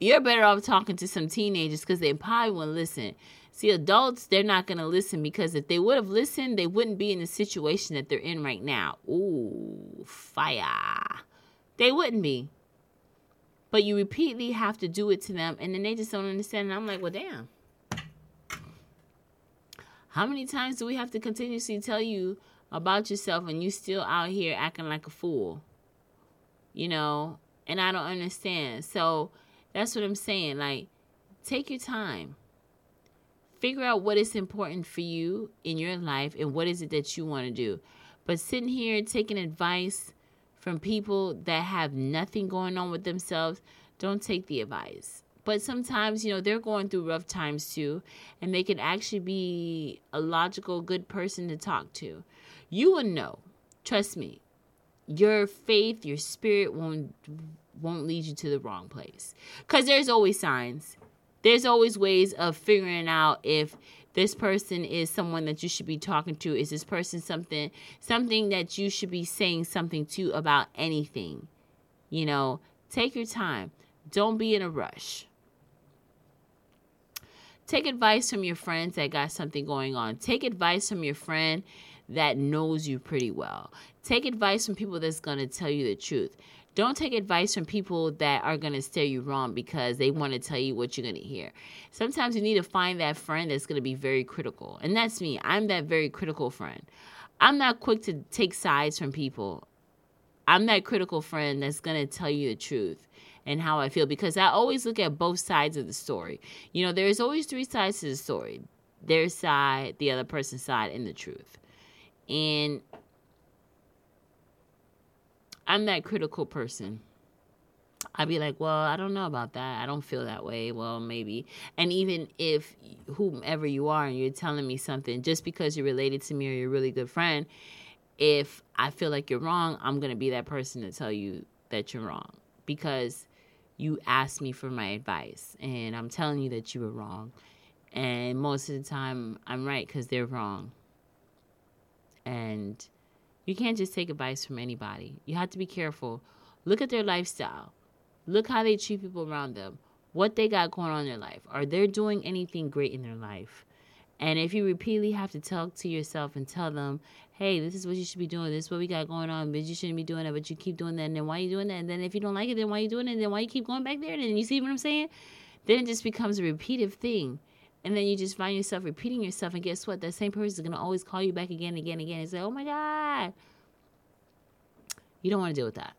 you're better off talking to some teenagers because they probably won't listen. See, adults, they're not going to listen because if they would have listened, they wouldn't be in the situation that they're in right now. Ooh, fire. They wouldn't be. But you repeatedly have to do it to them, and then they just don't understand. And I'm like, well, damn. How many times do we have to continuously tell you about yourself and you still out here acting like a fool? You know, and I don't understand. So that's what I'm saying. Like, take your time. Figure out what is important for you in your life and what is it that you want to do. But sitting here taking advice from people that have nothing going on with themselves, don't take the advice. But sometimes, you know, they're going through rough times too, and they can actually be a logical, good person to talk to. You will know. Trust me. Your faith, your spirit won't won't lead you to the wrong place. Cuz there's always signs. There's always ways of figuring out if this person is someone that you should be talking to. Is this person something something that you should be saying something to about anything? You know take your time. Don't be in a rush. Take advice from your friends that got something going on. Take advice from your friend that knows you pretty well take advice from people that's going to tell you the truth don't take advice from people that are going to steer you wrong because they want to tell you what you're going to hear. Sometimes you need to find that friend that's going to be very critical. And that's me. I'm that very critical friend. I'm not quick to take sides from people. I'm that critical friend that's going to tell you the truth and how I feel because I always look at both sides of the story. You know, there's always three sides to the story their side, the other person's side, and the truth. And I'm that critical person. I'd be like, well, I don't know about that. I don't feel that way. Well, maybe. And even if whomever you are and you're telling me something, just because you're related to me or you're a really good friend, if I feel like you're wrong, I'm going to be that person to tell you that you're wrong because you asked me for my advice and I'm telling you that you were wrong. And most of the time, I'm right because they're wrong. And you can't just take advice from anybody. You have to be careful. Look at their lifestyle. Look how they treat people around them. What they got going on in their life. Are they doing anything great in their life? And if you repeatedly have to talk to yourself and tell them, hey, this is what you should be doing, this is what we got going on, but you shouldn't be doing that, but you keep doing that, and then why are you doing that? And then if you don't like it, then why are you doing it? And then why you keep going back there? And then you see what I'm saying? Then it just becomes a repetitive thing. And then you just find yourself repeating yourself, and guess what? That same person is gonna always call you back again and again and again and say, "Oh my God." You don't want to deal with that.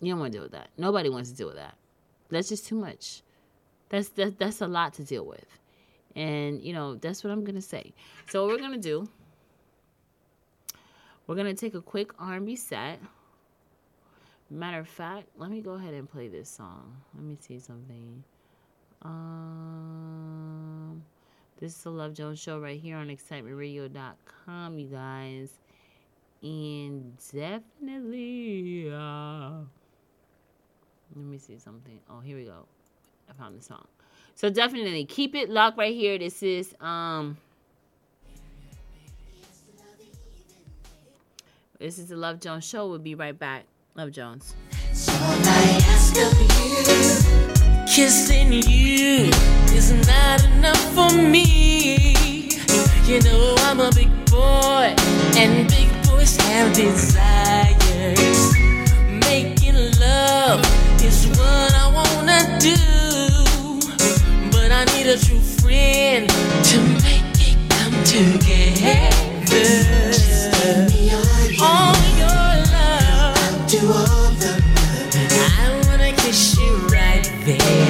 You don't want to deal with that. Nobody wants to deal with that. That's just too much. That's that, that's a lot to deal with. And you know, that's what I'm gonna say. So what we're gonna do, we're gonna take a quick R&B set. Matter of fact, let me go ahead and play this song. Let me see something. Um, this is the Love Jones show right here on excitementradio.com, you guys. And definitely, uh, let me see something. Oh, here we go. I found the song. So definitely keep it locked right here. This is um This is the Love Jones show. We'll be right back. Love Jones. Kissing you is not enough for me. You know I'm a big boy, and big boys have desires. Making love is what I wanna do, but I need a true friend to make it come together. All your love, do all the I wanna kiss you right there, just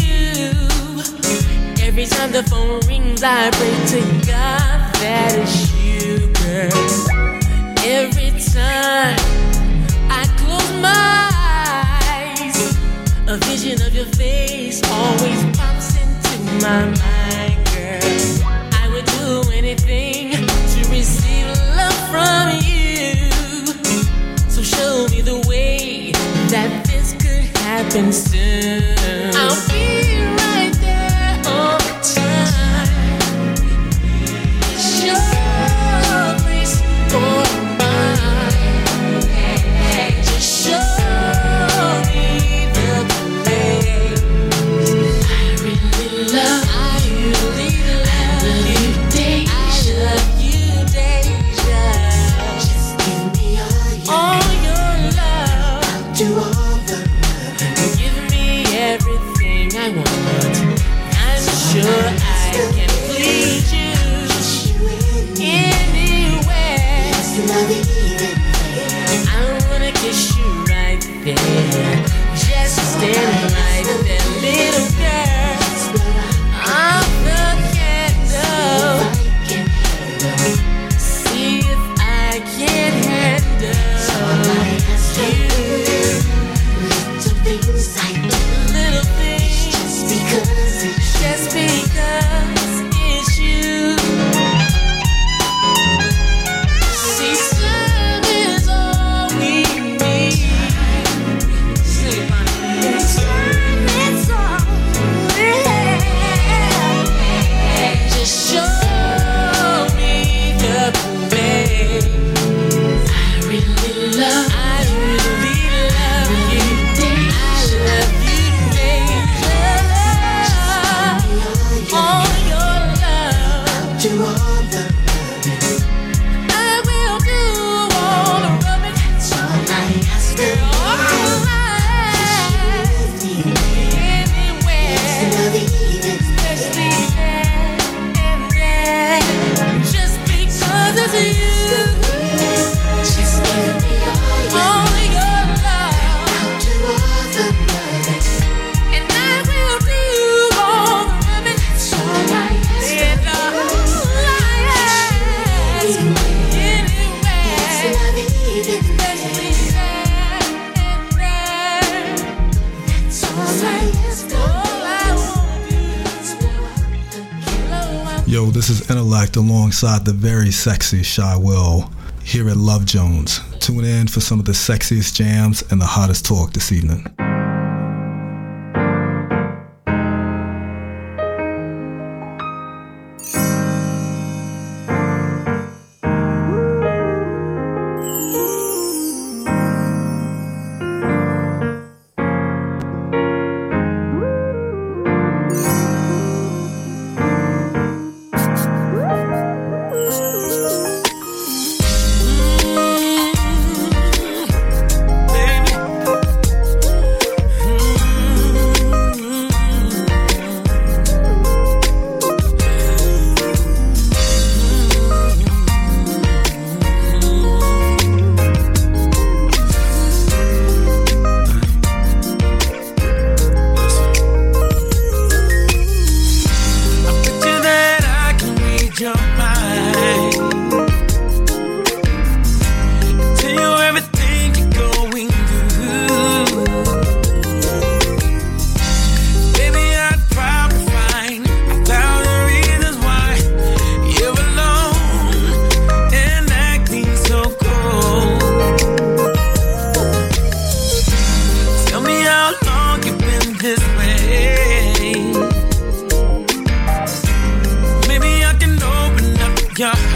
Time the phone rings, I pray to God that it's you, girl. Every time I close my eyes, a vision of your face always pops into my mind, girl. I would do anything to receive love from you. So show me the way that this could happen soon. I'll sexy Shy Will here at Love Jones. Tune in for some of the sexiest jams and the hottest talk this evening. can't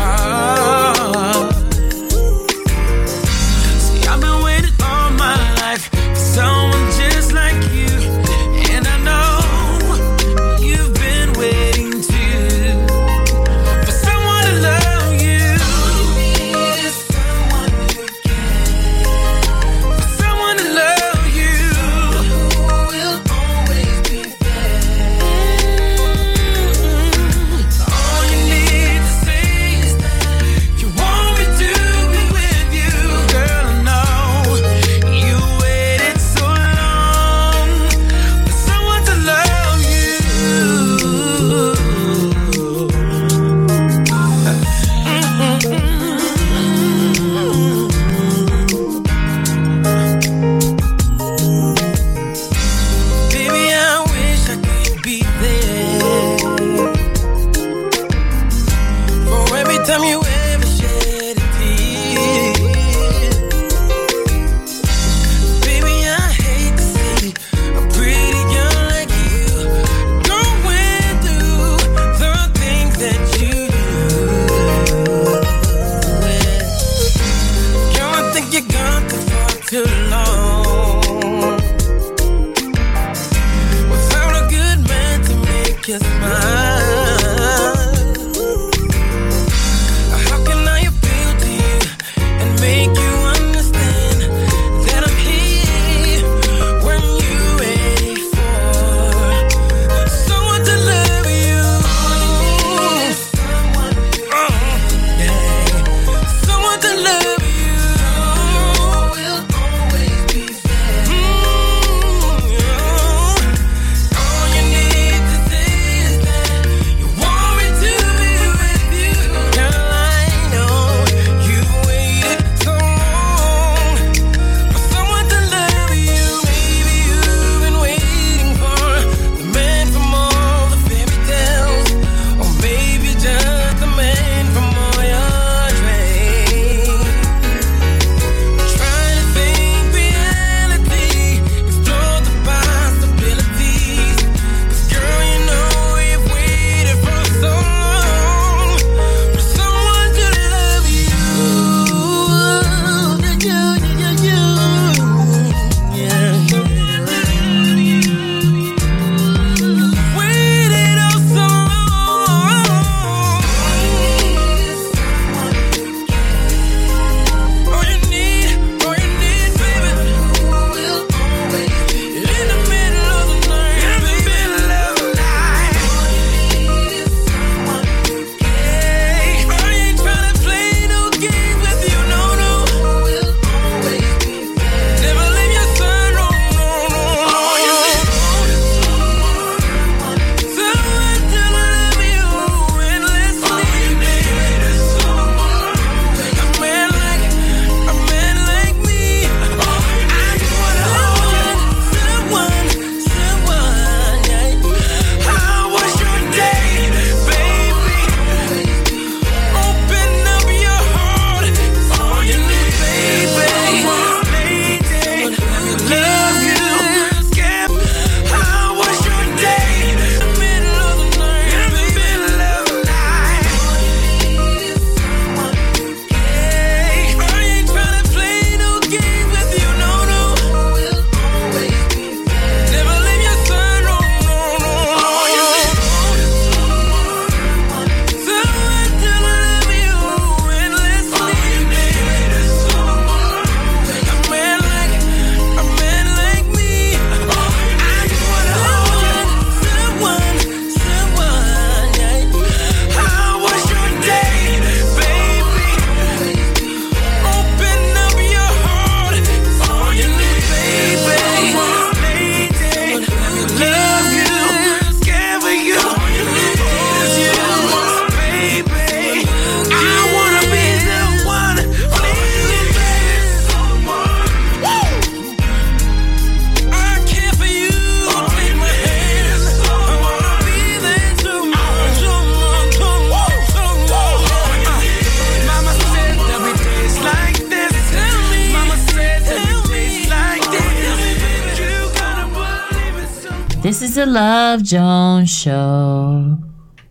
Love Jones Show.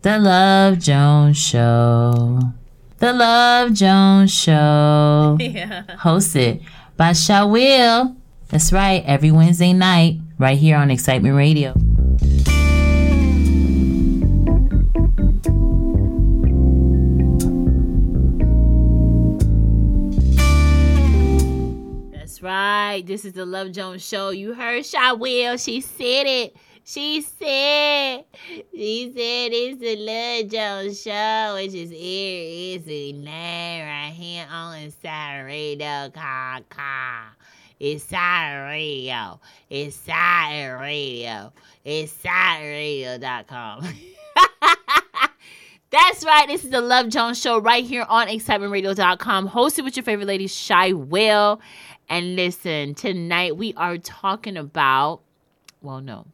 The Love Jones Show. The Love Jones Show. yeah. Hosted by Shy Will. That's right, every Wednesday night, right here on Excitement Radio. That's right. This is the Love Jones Show. You heard Shy Will. She said it. She said, she said it's the Love Jones show, which is here is it's name right here on Inside Radio. Car, car. Inside Radio. Inside Radio. InsideRadio.com. That's right. This is the Love Jones Show right here on excitementradio.com, hosted with your favorite lady, Shy Will. And listen, tonight we are talking about, well, no,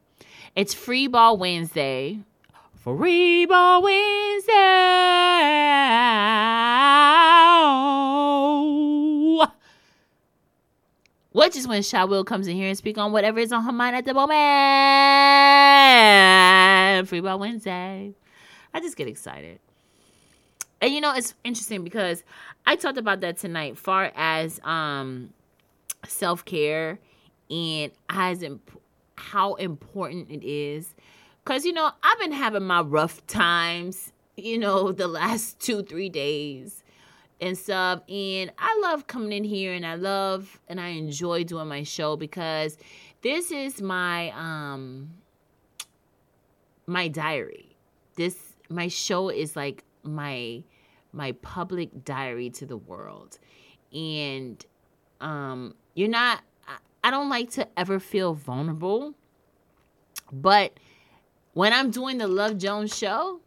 it's Free Ball Wednesday. Free Ball Wednesday. Which is when Shy Will comes in here and speak on whatever is on her mind at the moment. Free Ball Wednesday. I just get excited. And you know, it's interesting because I talked about that tonight far as um self-care and I hasn't how important it is. Cause you know, I've been having my rough times, you know, the last two, three days and stuff. And I love coming in here and I love and I enjoy doing my show because this is my um my diary. This my show is like my my public diary to the world. And um you're not I- don't like to ever feel vulnerable. But when I'm doing the Love Jones show,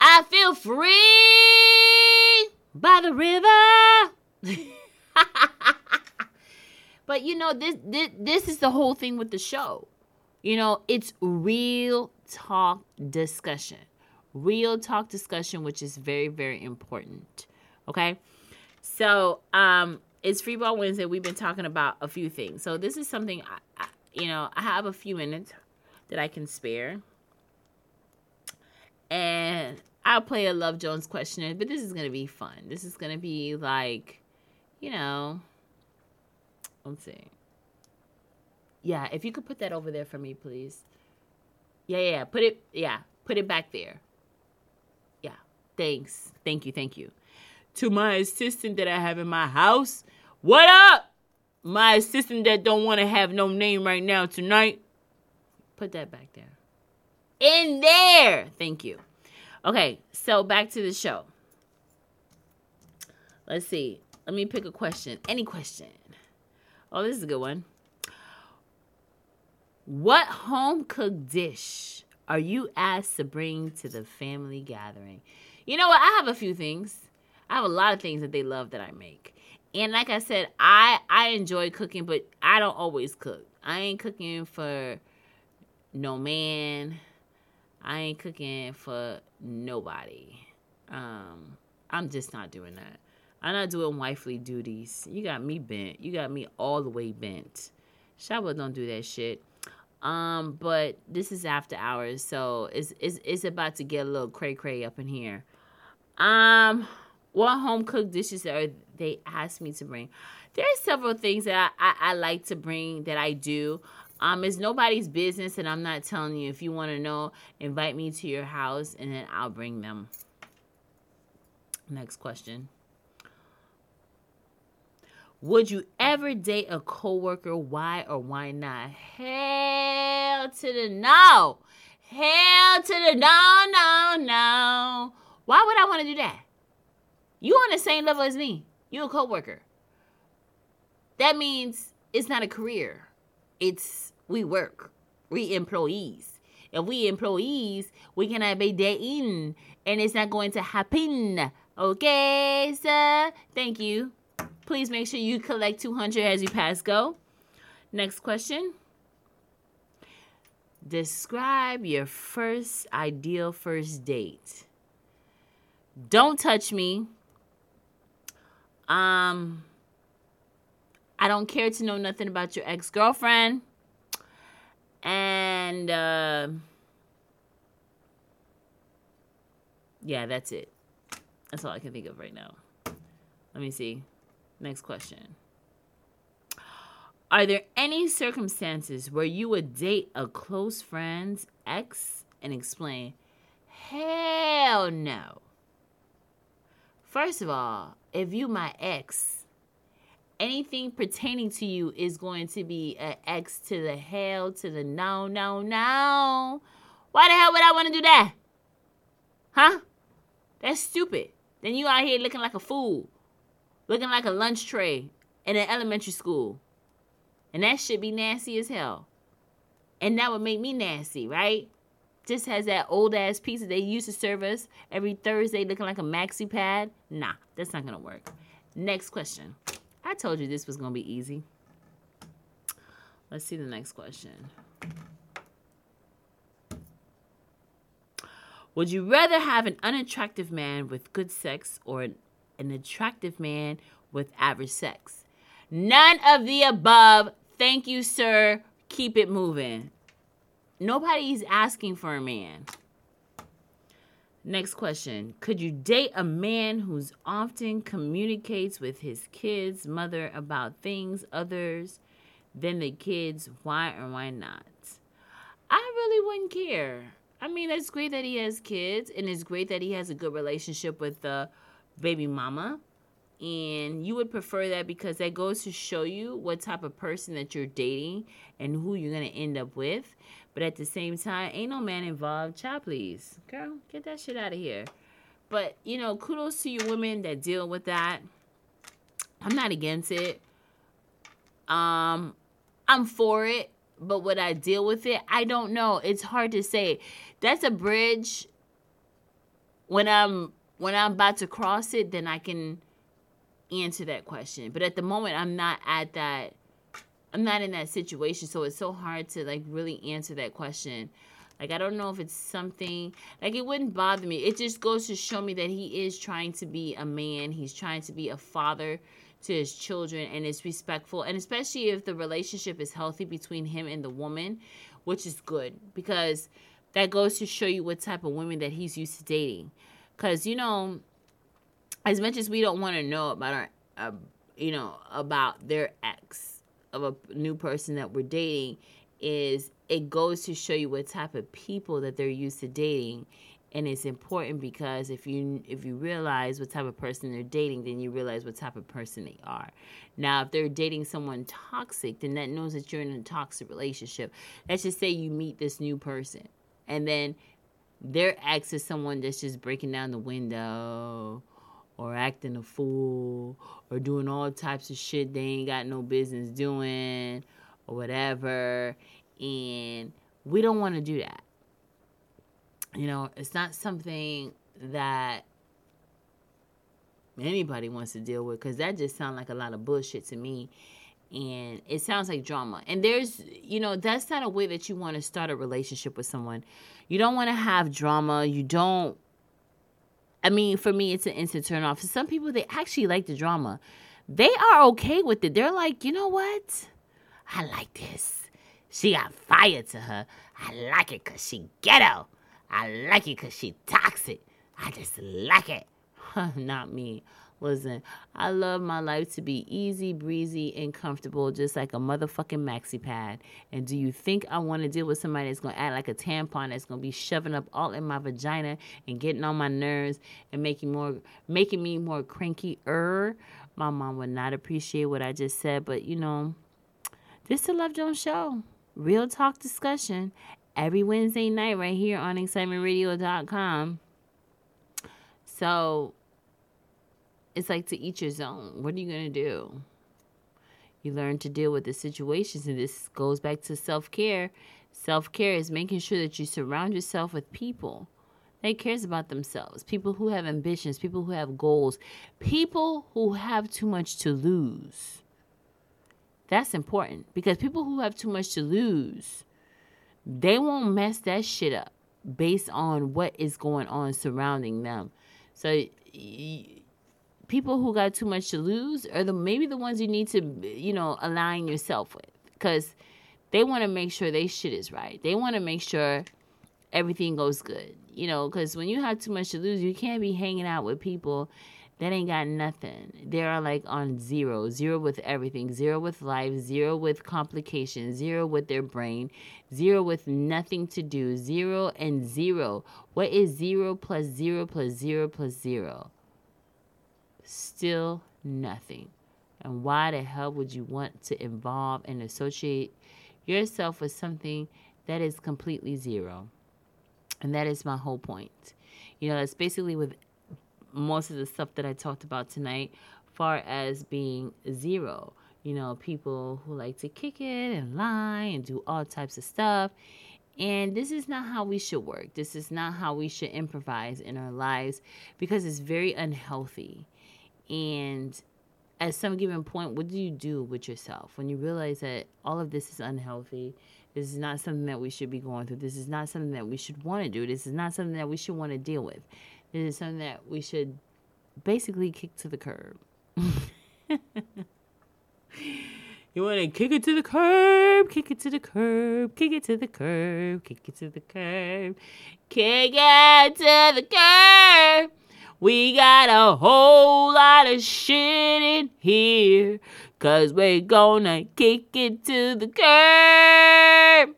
I feel free by the river. but you know this, this this is the whole thing with the show. You know, it's real talk discussion. Real talk discussion which is very very important. Okay? So, um it's Free Ball Wednesday. We've been talking about a few things. So, this is something I, I you know, I have a few minutes that I can spare. And I'll play a Love Jones questionnaire, but this is gonna be fun. This is gonna be like, you know, let's see. Yeah, if you could put that over there for me, please. Yeah, yeah. Put it, yeah, put it back there. Yeah, thanks. Thank you, thank you. To my assistant that I have in my house, what up? My assistant that don't want to have no name right now tonight. Put that back there. In there. Thank you. Okay, so back to the show. Let's see. Let me pick a question. Any question. Oh, this is a good one. What home cooked dish are you asked to bring to the family gathering? You know what? I have a few things. I have a lot of things that they love that I make. And like I said, I I enjoy cooking, but I don't always cook. I ain't cooking for no man. I ain't cooking for nobody. Um, I'm just not doing that. I'm not doing wifely duties. You got me bent. You got me all the way bent. Shabba don't do that shit. Um, but this is after hours, so it's it's it's about to get a little cray cray up in here. Um, what home cooked dishes are they asked me to bring? There's several things that I, I, I like to bring that I do. Um, it's nobody's business, and I'm not telling you. If you want to know, invite me to your house, and then I'll bring them. Next question. Would you ever date a coworker? Why or why not? Hell to the no. Hell to the no, no, no. Why would I want to do that? You on the same level as me. You a coworker. That means it's not a career. It's we work. We employees. If we employees, we cannot be dating, and it's not going to happen. Okay, sir. Thank you. Please make sure you collect 200 as you pass go. Next question. Describe your first ideal first date. Don't touch me. Um I don't care to know nothing about your ex-girlfriend. And uh yeah, that's it. That's all I can think of right now. Let me see. Next question. Are there any circumstances where you would date a close friend's ex and explain? Hell no. First of all, if you my ex, anything pertaining to you is going to be an X to the hell to the no, no, no. Why the hell would I want to do that? Huh? That's stupid. Then you out here looking like a fool, looking like a lunch tray in an elementary school. And that should be nasty as hell. And that would make me nasty, right? Just has that old ass pizza they used to serve us every Thursday looking like a maxi pad. Nah, that's not gonna work. Next question. I told you this was gonna be easy. Let's see the next question. Would you rather have an unattractive man with good sex or an, an attractive man with average sex? None of the above. Thank you, sir. Keep it moving. Nobody's asking for a man. Next question. Could you date a man who's often communicates with his kid's mother about things others than the kids? Why or why not? I really wouldn't care. I mean, it's great that he has kids, and it's great that he has a good relationship with the baby mama. And you would prefer that because that goes to show you what type of person that you're dating and who you're going to end up with. But at the same time, ain't no man involved. Child, please. Girl, get that shit out of here. But, you know, kudos to you women that deal with that. I'm not against it. Um, I'm for it, but would I deal with it? I don't know. It's hard to say. That's a bridge. When I'm when I'm about to cross it, then I can answer that question. But at the moment, I'm not at that. I'm not in that situation, so it's so hard to like really answer that question. Like I don't know if it's something like it wouldn't bother me. It just goes to show me that he is trying to be a man. He's trying to be a father to his children and is respectful. And especially if the relationship is healthy between him and the woman, which is good because that goes to show you what type of women that he's used to dating. Cuz you know, as much as we don't want to know about our uh, you know, about their ex of a new person that we're dating is it goes to show you what type of people that they're used to dating. And it's important because if you if you realize what type of person they're dating then you realize what type of person they are. Now if they're dating someone toxic then that knows that you're in a toxic relationship. Let's just say you meet this new person and then their ex is someone that's just breaking down the window or acting a fool or doing all types of shit they ain't got no business doing or whatever and we don't want to do that you know, it's not something that anybody wants to deal with because that just sounds like a lot of bullshit to me. And it sounds like drama. And there's, you know, that's not a way that you want to start a relationship with someone. You don't want to have drama. You don't. I mean, for me, it's an instant turn off. For some people, they actually like the drama. They are okay with it. They're like, you know what? I like this. She got fire to her. I like it because she ghetto. I like it because she toxic. I just like it. Not me. Listen, I love my life to be easy, breezy, and comfortable, just like a motherfucking maxi pad. And do you think I want to deal with somebody that's gonna act like a tampon that's gonna be shoving up all in my vagina and getting on my nerves and making more, making me more cranky? Er, my mom would not appreciate what I just said, but you know, this is the Love Jones show, real talk discussion, every Wednesday night right here on excitementradio.com. So it's like to each his own. What are you going to do? You learn to deal with the situations, and this goes back to self care. Self care is making sure that you surround yourself with people that cares about themselves, people who have ambitions, people who have goals, people who have too much to lose. That's important because people who have too much to lose they won't mess that shit up based on what is going on surrounding them. So people who got too much to lose are the maybe the ones you need to you know align yourself with because they want to make sure they shit is right. They want to make sure everything goes good. You know, because when you have too much to lose, you can't be hanging out with people that ain't got nothing. They are like on zero, zero with everything, zero with life, zero with complications, zero with their brain, zero with nothing to do, zero and zero. What is zero plus zero plus zero plus zero? Still nothing. And why the hell would you want to involve and associate yourself with something that is completely zero? And that is my whole point. You know, that's basically with most of the stuff that I talked about tonight, far as being zero. You know, people who like to kick it and lie and do all types of stuff. And this is not how we should work. This is not how we should improvise in our lives because it's very unhealthy. And at some given point, what do you do with yourself when you realize that all of this is unhealthy? This is not something that we should be going through. This is not something that we should want to do. This is not something that we should want to deal with. This is something that we should basically kick to the curb. You want to kick it to the curb, kick it to the curb, kick it to the curb, kick it to the curb, kick it to the curb. We got a whole lot of shit in here, cause we're gonna kick it to the curb.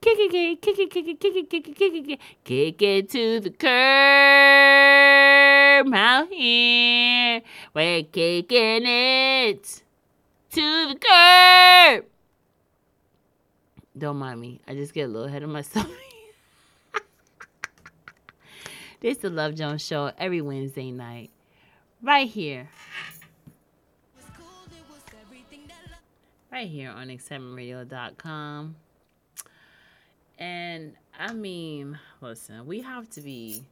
Kick it, kick it, kick it, kick it, kick it, kick it, kick it, kick it to the curb. Out here, we're kicking it to the curb. Don't mind me. I just get a little ahead of myself. this is the Love Jones show every Wednesday night. Right here. Right here on excitementradio.com. And I mean, listen, we have to be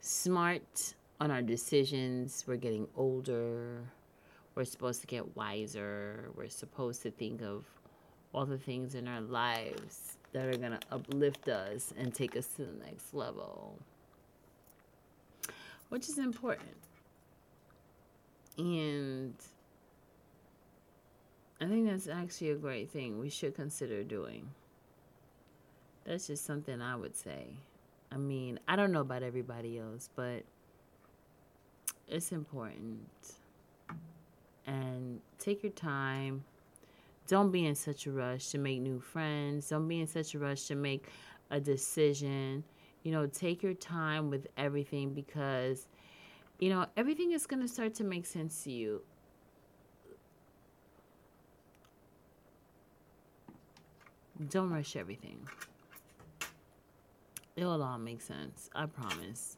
smart on our decisions. We're getting older. We're supposed to get wiser. We're supposed to think of all the things in our lives that are going to uplift us and take us to the next level, which is important. And I think that's actually a great thing we should consider doing. That's just something I would say. I mean, I don't know about everybody else, but it's important. And take your time. Don't be in such a rush to make new friends. Don't be in such a rush to make a decision. You know, take your time with everything because, you know, everything is going to start to make sense to you. Don't rush everything. It'll all make sense. I promise.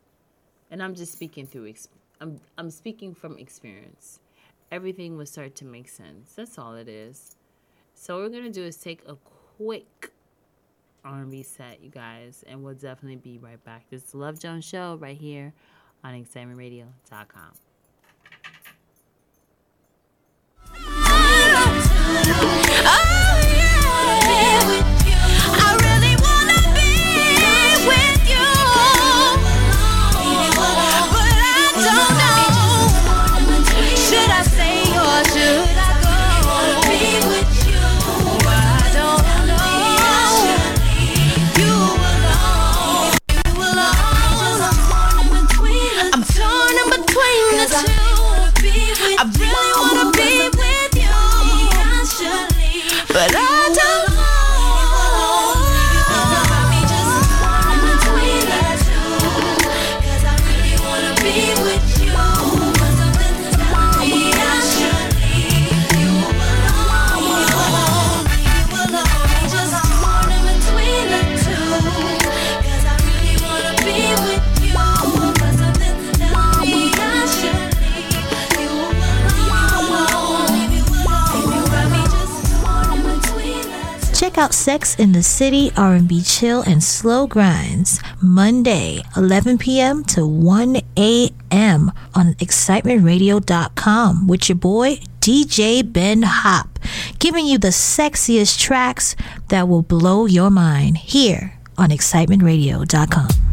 And I'm just speaking through. Ex- I'm I'm speaking from experience. Everything will start to make sense. That's all it is. So what we're gonna do is take a quick R&B set, you guys, and we'll definitely be right back. This is Love Jones Show right here on ExcitementRadio.com. In the City R&B Chill and Slow Grinds Monday 11 p.m. to 1 a.m. on excitementradio.com with your boy DJ Ben Hop, giving you the sexiest tracks that will blow your mind here on excitementradio.com.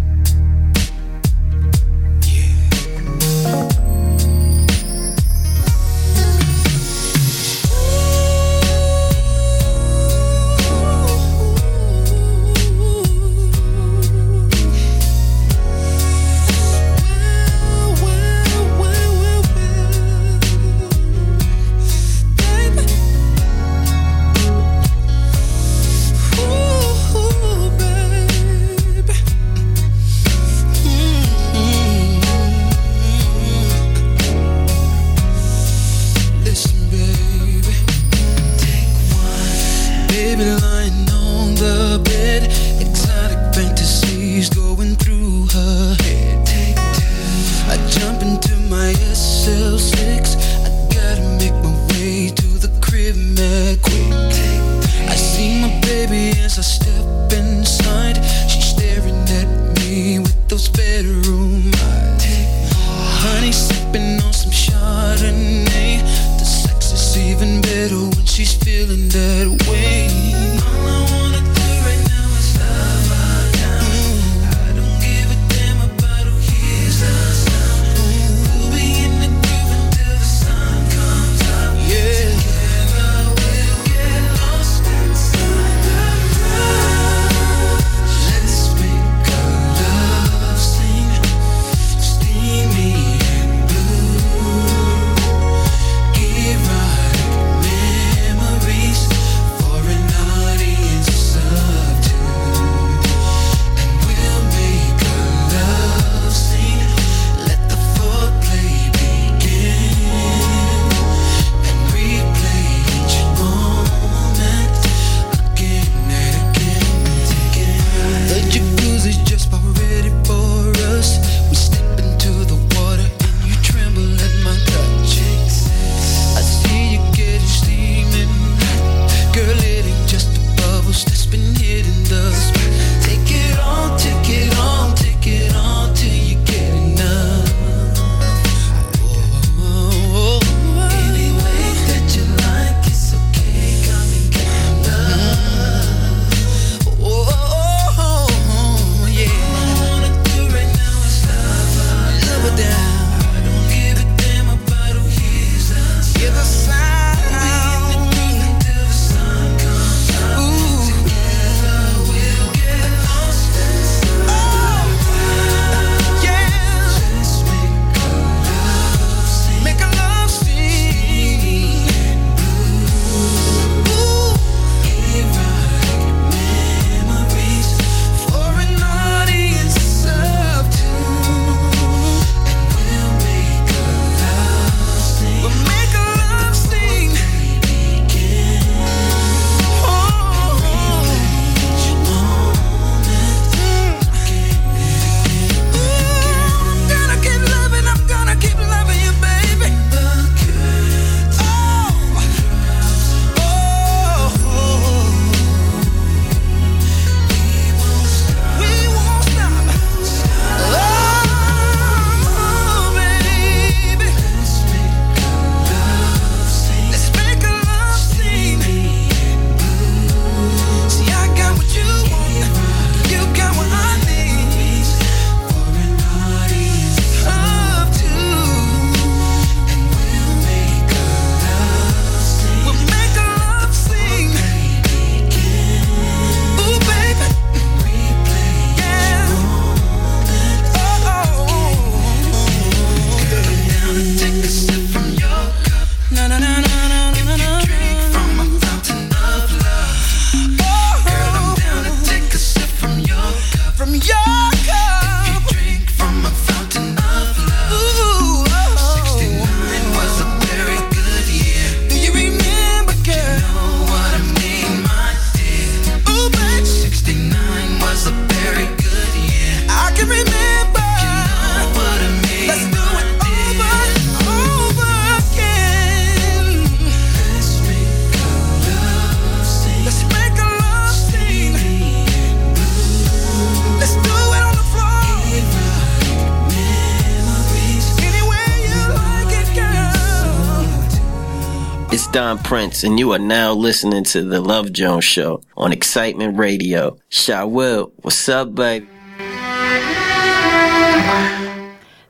Prince, and you are now listening to The Love Jones Show on Excitement Radio. Shy Will, what's up, baby?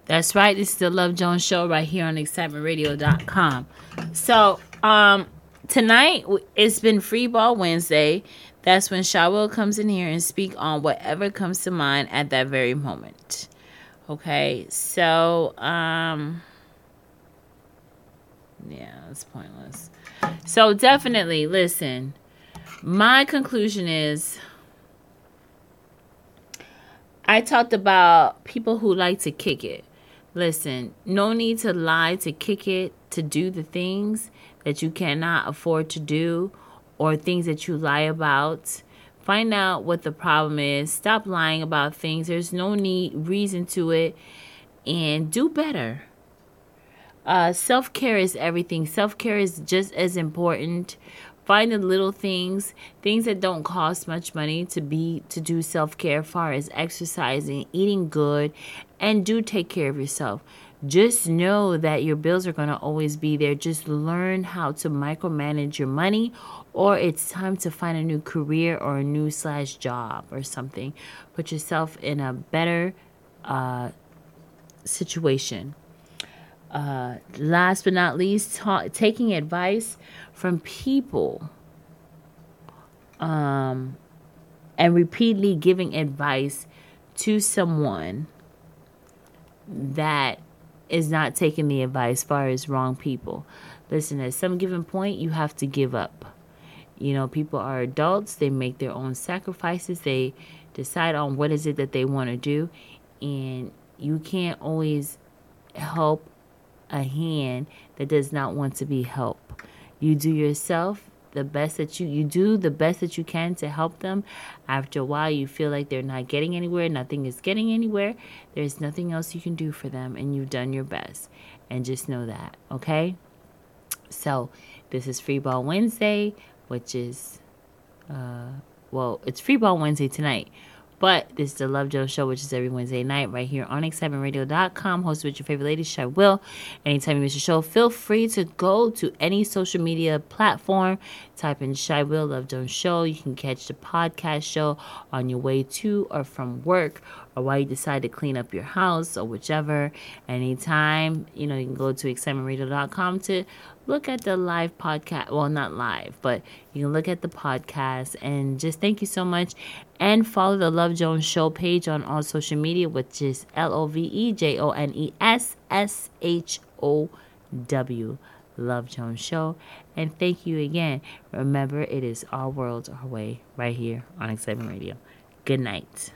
That's right. This is the Love Jones Show right here on excitementradio.com. So, um, tonight it's been Free Ball Wednesday. That's when Shy Will comes in here and speak on whatever comes to mind at that very moment. Okay, so um, yeah, it's pointless. So definitely listen. My conclusion is I talked about people who like to kick it. Listen, no need to lie to kick it, to do the things that you cannot afford to do or things that you lie about. Find out what the problem is. Stop lying about things. There's no need reason to it and do better. Uh, self care is everything. Self care is just as important. Find the little things, things that don't cost much money to be to do self care, far as exercising, eating good, and do take care of yourself. Just know that your bills are going to always be there. Just learn how to micromanage your money, or it's time to find a new career or a new slash job or something. Put yourself in a better uh, situation. Uh, last but not least, ta- taking advice from people um, and repeatedly giving advice to someone that is not taking the advice far as wrong people. Listen, at some given point, you have to give up. You know, people are adults, they make their own sacrifices, they decide on what is it that they want to do, and you can't always help a hand that does not want to be helped. You do yourself the best that you you do the best that you can to help them. After a while you feel like they're not getting anywhere, nothing is getting anywhere. There's nothing else you can do for them and you've done your best. And just know that, okay? So, this is Free Ball Wednesday, which is uh well, it's Free Ball Wednesday tonight. But this is the Love Jones Show, which is every Wednesday night right here on excitementradio.com, hosted with your favorite lady, Shy Will. Anytime you miss a show, feel free to go to any social media platform, type in Shy Will Love Jones Show. You can catch the podcast show on your way to or from work or while you decide to clean up your house or whichever. Anytime, you know, you can go to excitementradio.com to look at the live podcast. Well, not live, but you can look at the podcast and just thank you so much. And follow the Love Jones Show page on all social media, which is L O V E J O N E S S H O W. Love Jones Show. And thank you again. Remember, it is our world, our way, right here on Excitement Radio. Good night.